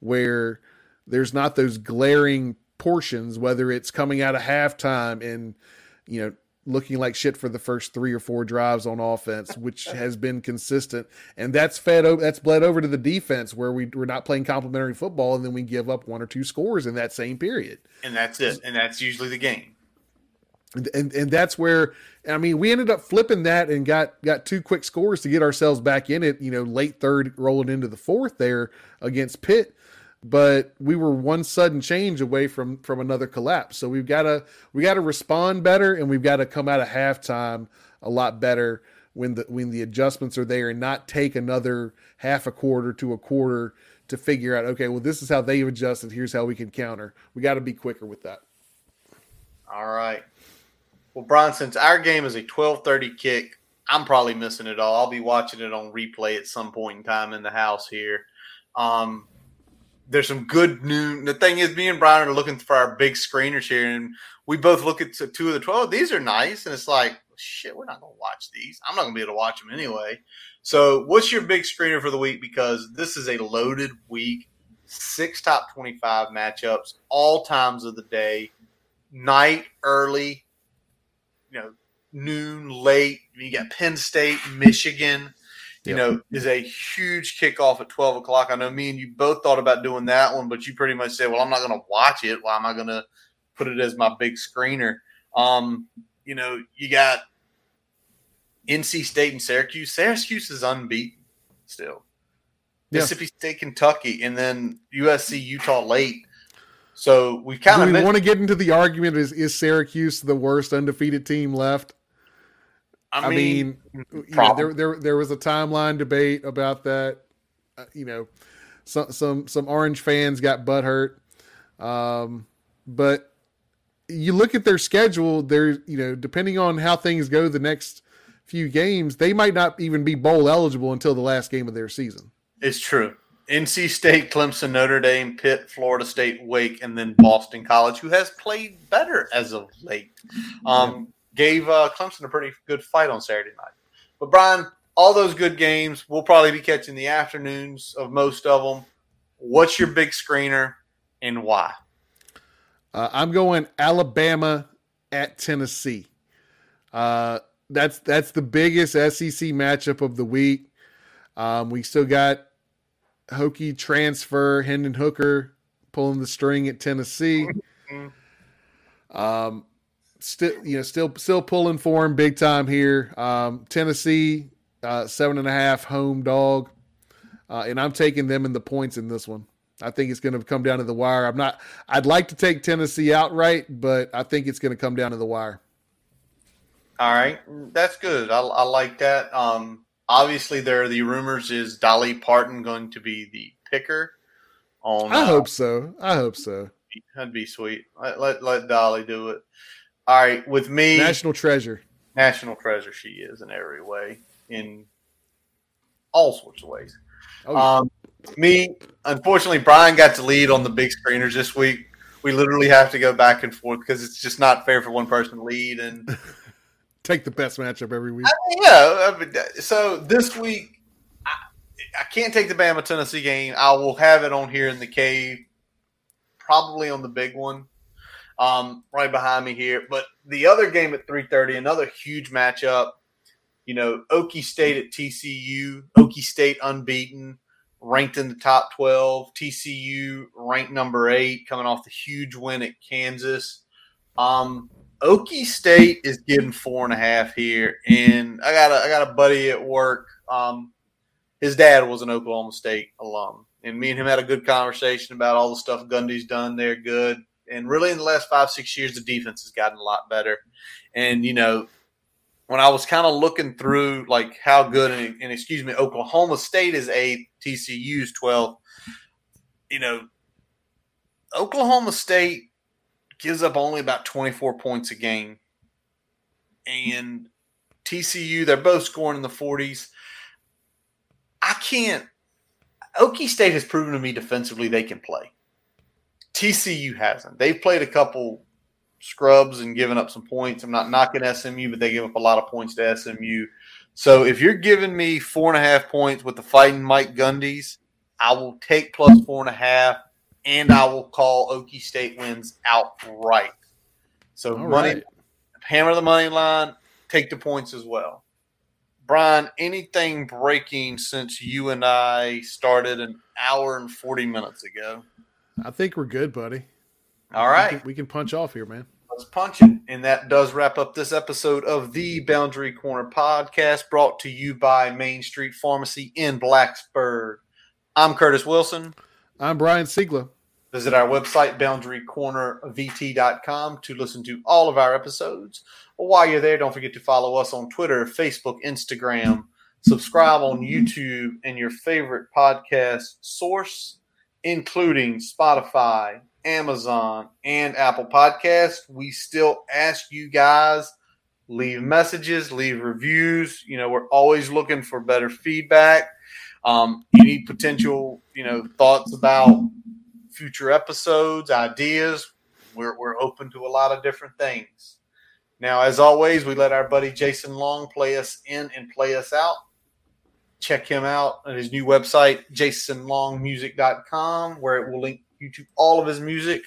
where there's not those glaring portions, whether it's coming out of halftime and, you know, looking like shit for the first three or four drives on offense, which has been consistent. And that's fed over, that's bled over to the defense where we, we're not playing complementary football and then we give up one or two scores in that same period. And that's it. And that's usually the game. And, and, and that's where I mean we ended up flipping that and got got two quick scores to get ourselves back in it. You know, late third, rolling into the fourth there against Pitt but we were one sudden change away from from another collapse. So we've got to we got to respond better, and we've got to come out of halftime a lot better when the when the adjustments are there, and not take another half a quarter to a quarter to figure out. Okay, well this is how they've adjusted. Here's how we can counter. We got to be quicker with that. All right. Well, Brian, since our game is a twelve thirty kick, I'm probably missing it all. I'll be watching it on replay at some point in time in the house here. Um, there's some good news. The thing is, me and Brian are looking for our big screeners here, and we both look at two of the twelve. These are nice, and it's like, shit, we're not gonna watch these. I'm not gonna be able to watch them anyway. So, what's your big screener for the week? Because this is a loaded week. Six top twenty-five matchups, all times of the day, night, early, you know, noon, late. You got Penn State, Michigan you yep. know, is a huge kickoff at 12 o'clock. I know me and you both thought about doing that one, but you pretty much said, well, I'm not going to watch it. Why am I going to put it as my big screener? Um, you know, you got NC State and Syracuse. Syracuse is unbeaten still. Yeah. Mississippi State, Kentucky, and then USC, Utah late. So we kind of we want to get into the argument: is is Syracuse the worst undefeated team left? I mean, I mean know, there there there was a timeline debate about that. Uh, you know, some some some Orange fans got butthurt, um, but you look at their schedule. There, you know, depending on how things go the next few games, they might not even be bowl eligible until the last game of their season. It's true. NC State, Clemson, Notre Dame, Pitt, Florida State, Wake, and then Boston College, who has played better as of late. Um, gave uh, Clemson a pretty good fight on Saturday night. But Brian, all those good games, we'll probably be catching the afternoons of most of them. What's your big screener and why? Uh, I'm going Alabama at Tennessee. Uh, that's that's the biggest SEC matchup of the week. Um, we still got Hokie transfer Hendon Hooker pulling the string at Tennessee. Um, still, you know, still still pulling for him big time here. Um, Tennessee uh, seven and a half home dog, uh, and I'm taking them in the points in this one. I think it's going to come down to the wire. I'm not. I'd like to take Tennessee outright, but I think it's going to come down to the wire. All right, that's good. I, I like that. Um, obviously, there are the rumors: is Dolly Parton going to be the picker? On I uh, hope so. I hope so. That'd be sweet. Let, let let Dolly do it. All right, with me, national treasure. National treasure, she is in every way, in all sorts of ways. Oh, um, me, unfortunately, Brian got to lead on the big screeners this week. We literally have to go back and forth because it's just not fair for one person to lead and <laughs> take the best matchup every week. I mean, yeah. I mean, so this week, I, I can't take the Bama Tennessee game. I will have it on here in the cave, probably on the big one, um, right behind me here. But the other game at three thirty, another huge matchup. You know, Okie State at TCU. Okie State unbeaten ranked in the top 12. TCU ranked number eight, coming off the huge win at Kansas. Um, Okie State is getting four and a half here, and I got a I got a buddy at work. Um, his dad was an Oklahoma State alum, and me and him had a good conversation about all the stuff Gundy's done there. Good, and really in the last five six years, the defense has gotten a lot better. And you know, when I was kind of looking through like how good and, and, excuse me, Oklahoma State is a TCU's 12. You know, Oklahoma State gives up only about 24 points a game. And TCU, they're both scoring in the 40s. I can't Okie State has proven to me defensively they can play. TCU hasn't. They've played a couple scrubs and given up some points. I'm not knocking SMU, but they give up a lot of points to SMU. So if you're giving me four and a half points with the fighting Mike Gundy's, I will take plus four and a half, and I will call Okie State wins outright. So All money, right. hammer the money line, take the points as well. Brian, anything breaking since you and I started an hour and 40 minutes ago? I think we're good, buddy. All right. We can, we can punch off here, man. Let's punch it. And that does wrap up this episode of the Boundary Corner podcast brought to you by Main Street Pharmacy in Blacksburg. I'm Curtis Wilson. I'm Brian Siegler. Visit our website, boundarycornervt.com, to listen to all of our episodes. While you're there, don't forget to follow us on Twitter, Facebook, Instagram, subscribe on YouTube, and your favorite podcast source, including Spotify, Amazon, and Apple Podcasts. We still ask you guys leave messages, leave reviews. You know, we're always looking for better feedback. Um, any potential, you know, thoughts about future episodes, ideas. We're, we're open to a lot of different things. Now, as always, we let our buddy Jason Long play us in and play us out. Check him out at his new website, jasonlongmusic.com, where it will link you to all of his music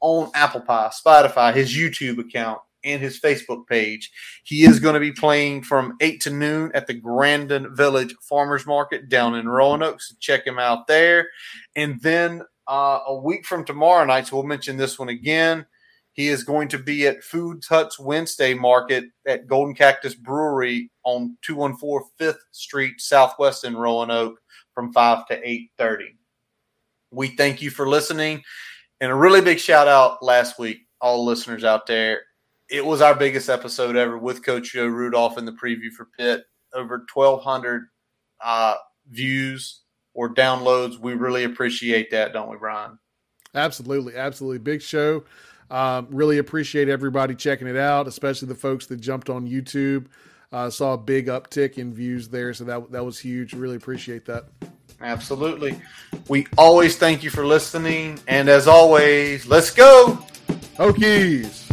on Apple Pie, Spotify, his YouTube account, and his Facebook page. He is going to be playing from 8 to noon at the Grandin Village Farmers Market down in Roanoke. So check him out there. And then uh, a week from tomorrow night, so we'll mention this one again. He is going to be at Food Huts Wednesday Market at Golden Cactus Brewery on 214 5th Street Southwest in Roanoke from 5 to 8.30. We thank you for listening. And a really big shout out last week, all listeners out there. It was our biggest episode ever with Coach Joe Rudolph in the preview for Pitt. Over 1,200 uh, views or downloads. We really appreciate that, don't we, Brian? Absolutely. Absolutely. Big show. Um, really appreciate everybody checking it out, especially the folks that jumped on YouTube. Uh, saw a big uptick in views there, so that that was huge. Really appreciate that. Absolutely. We always thank you for listening. And as always, let's go. Hokies.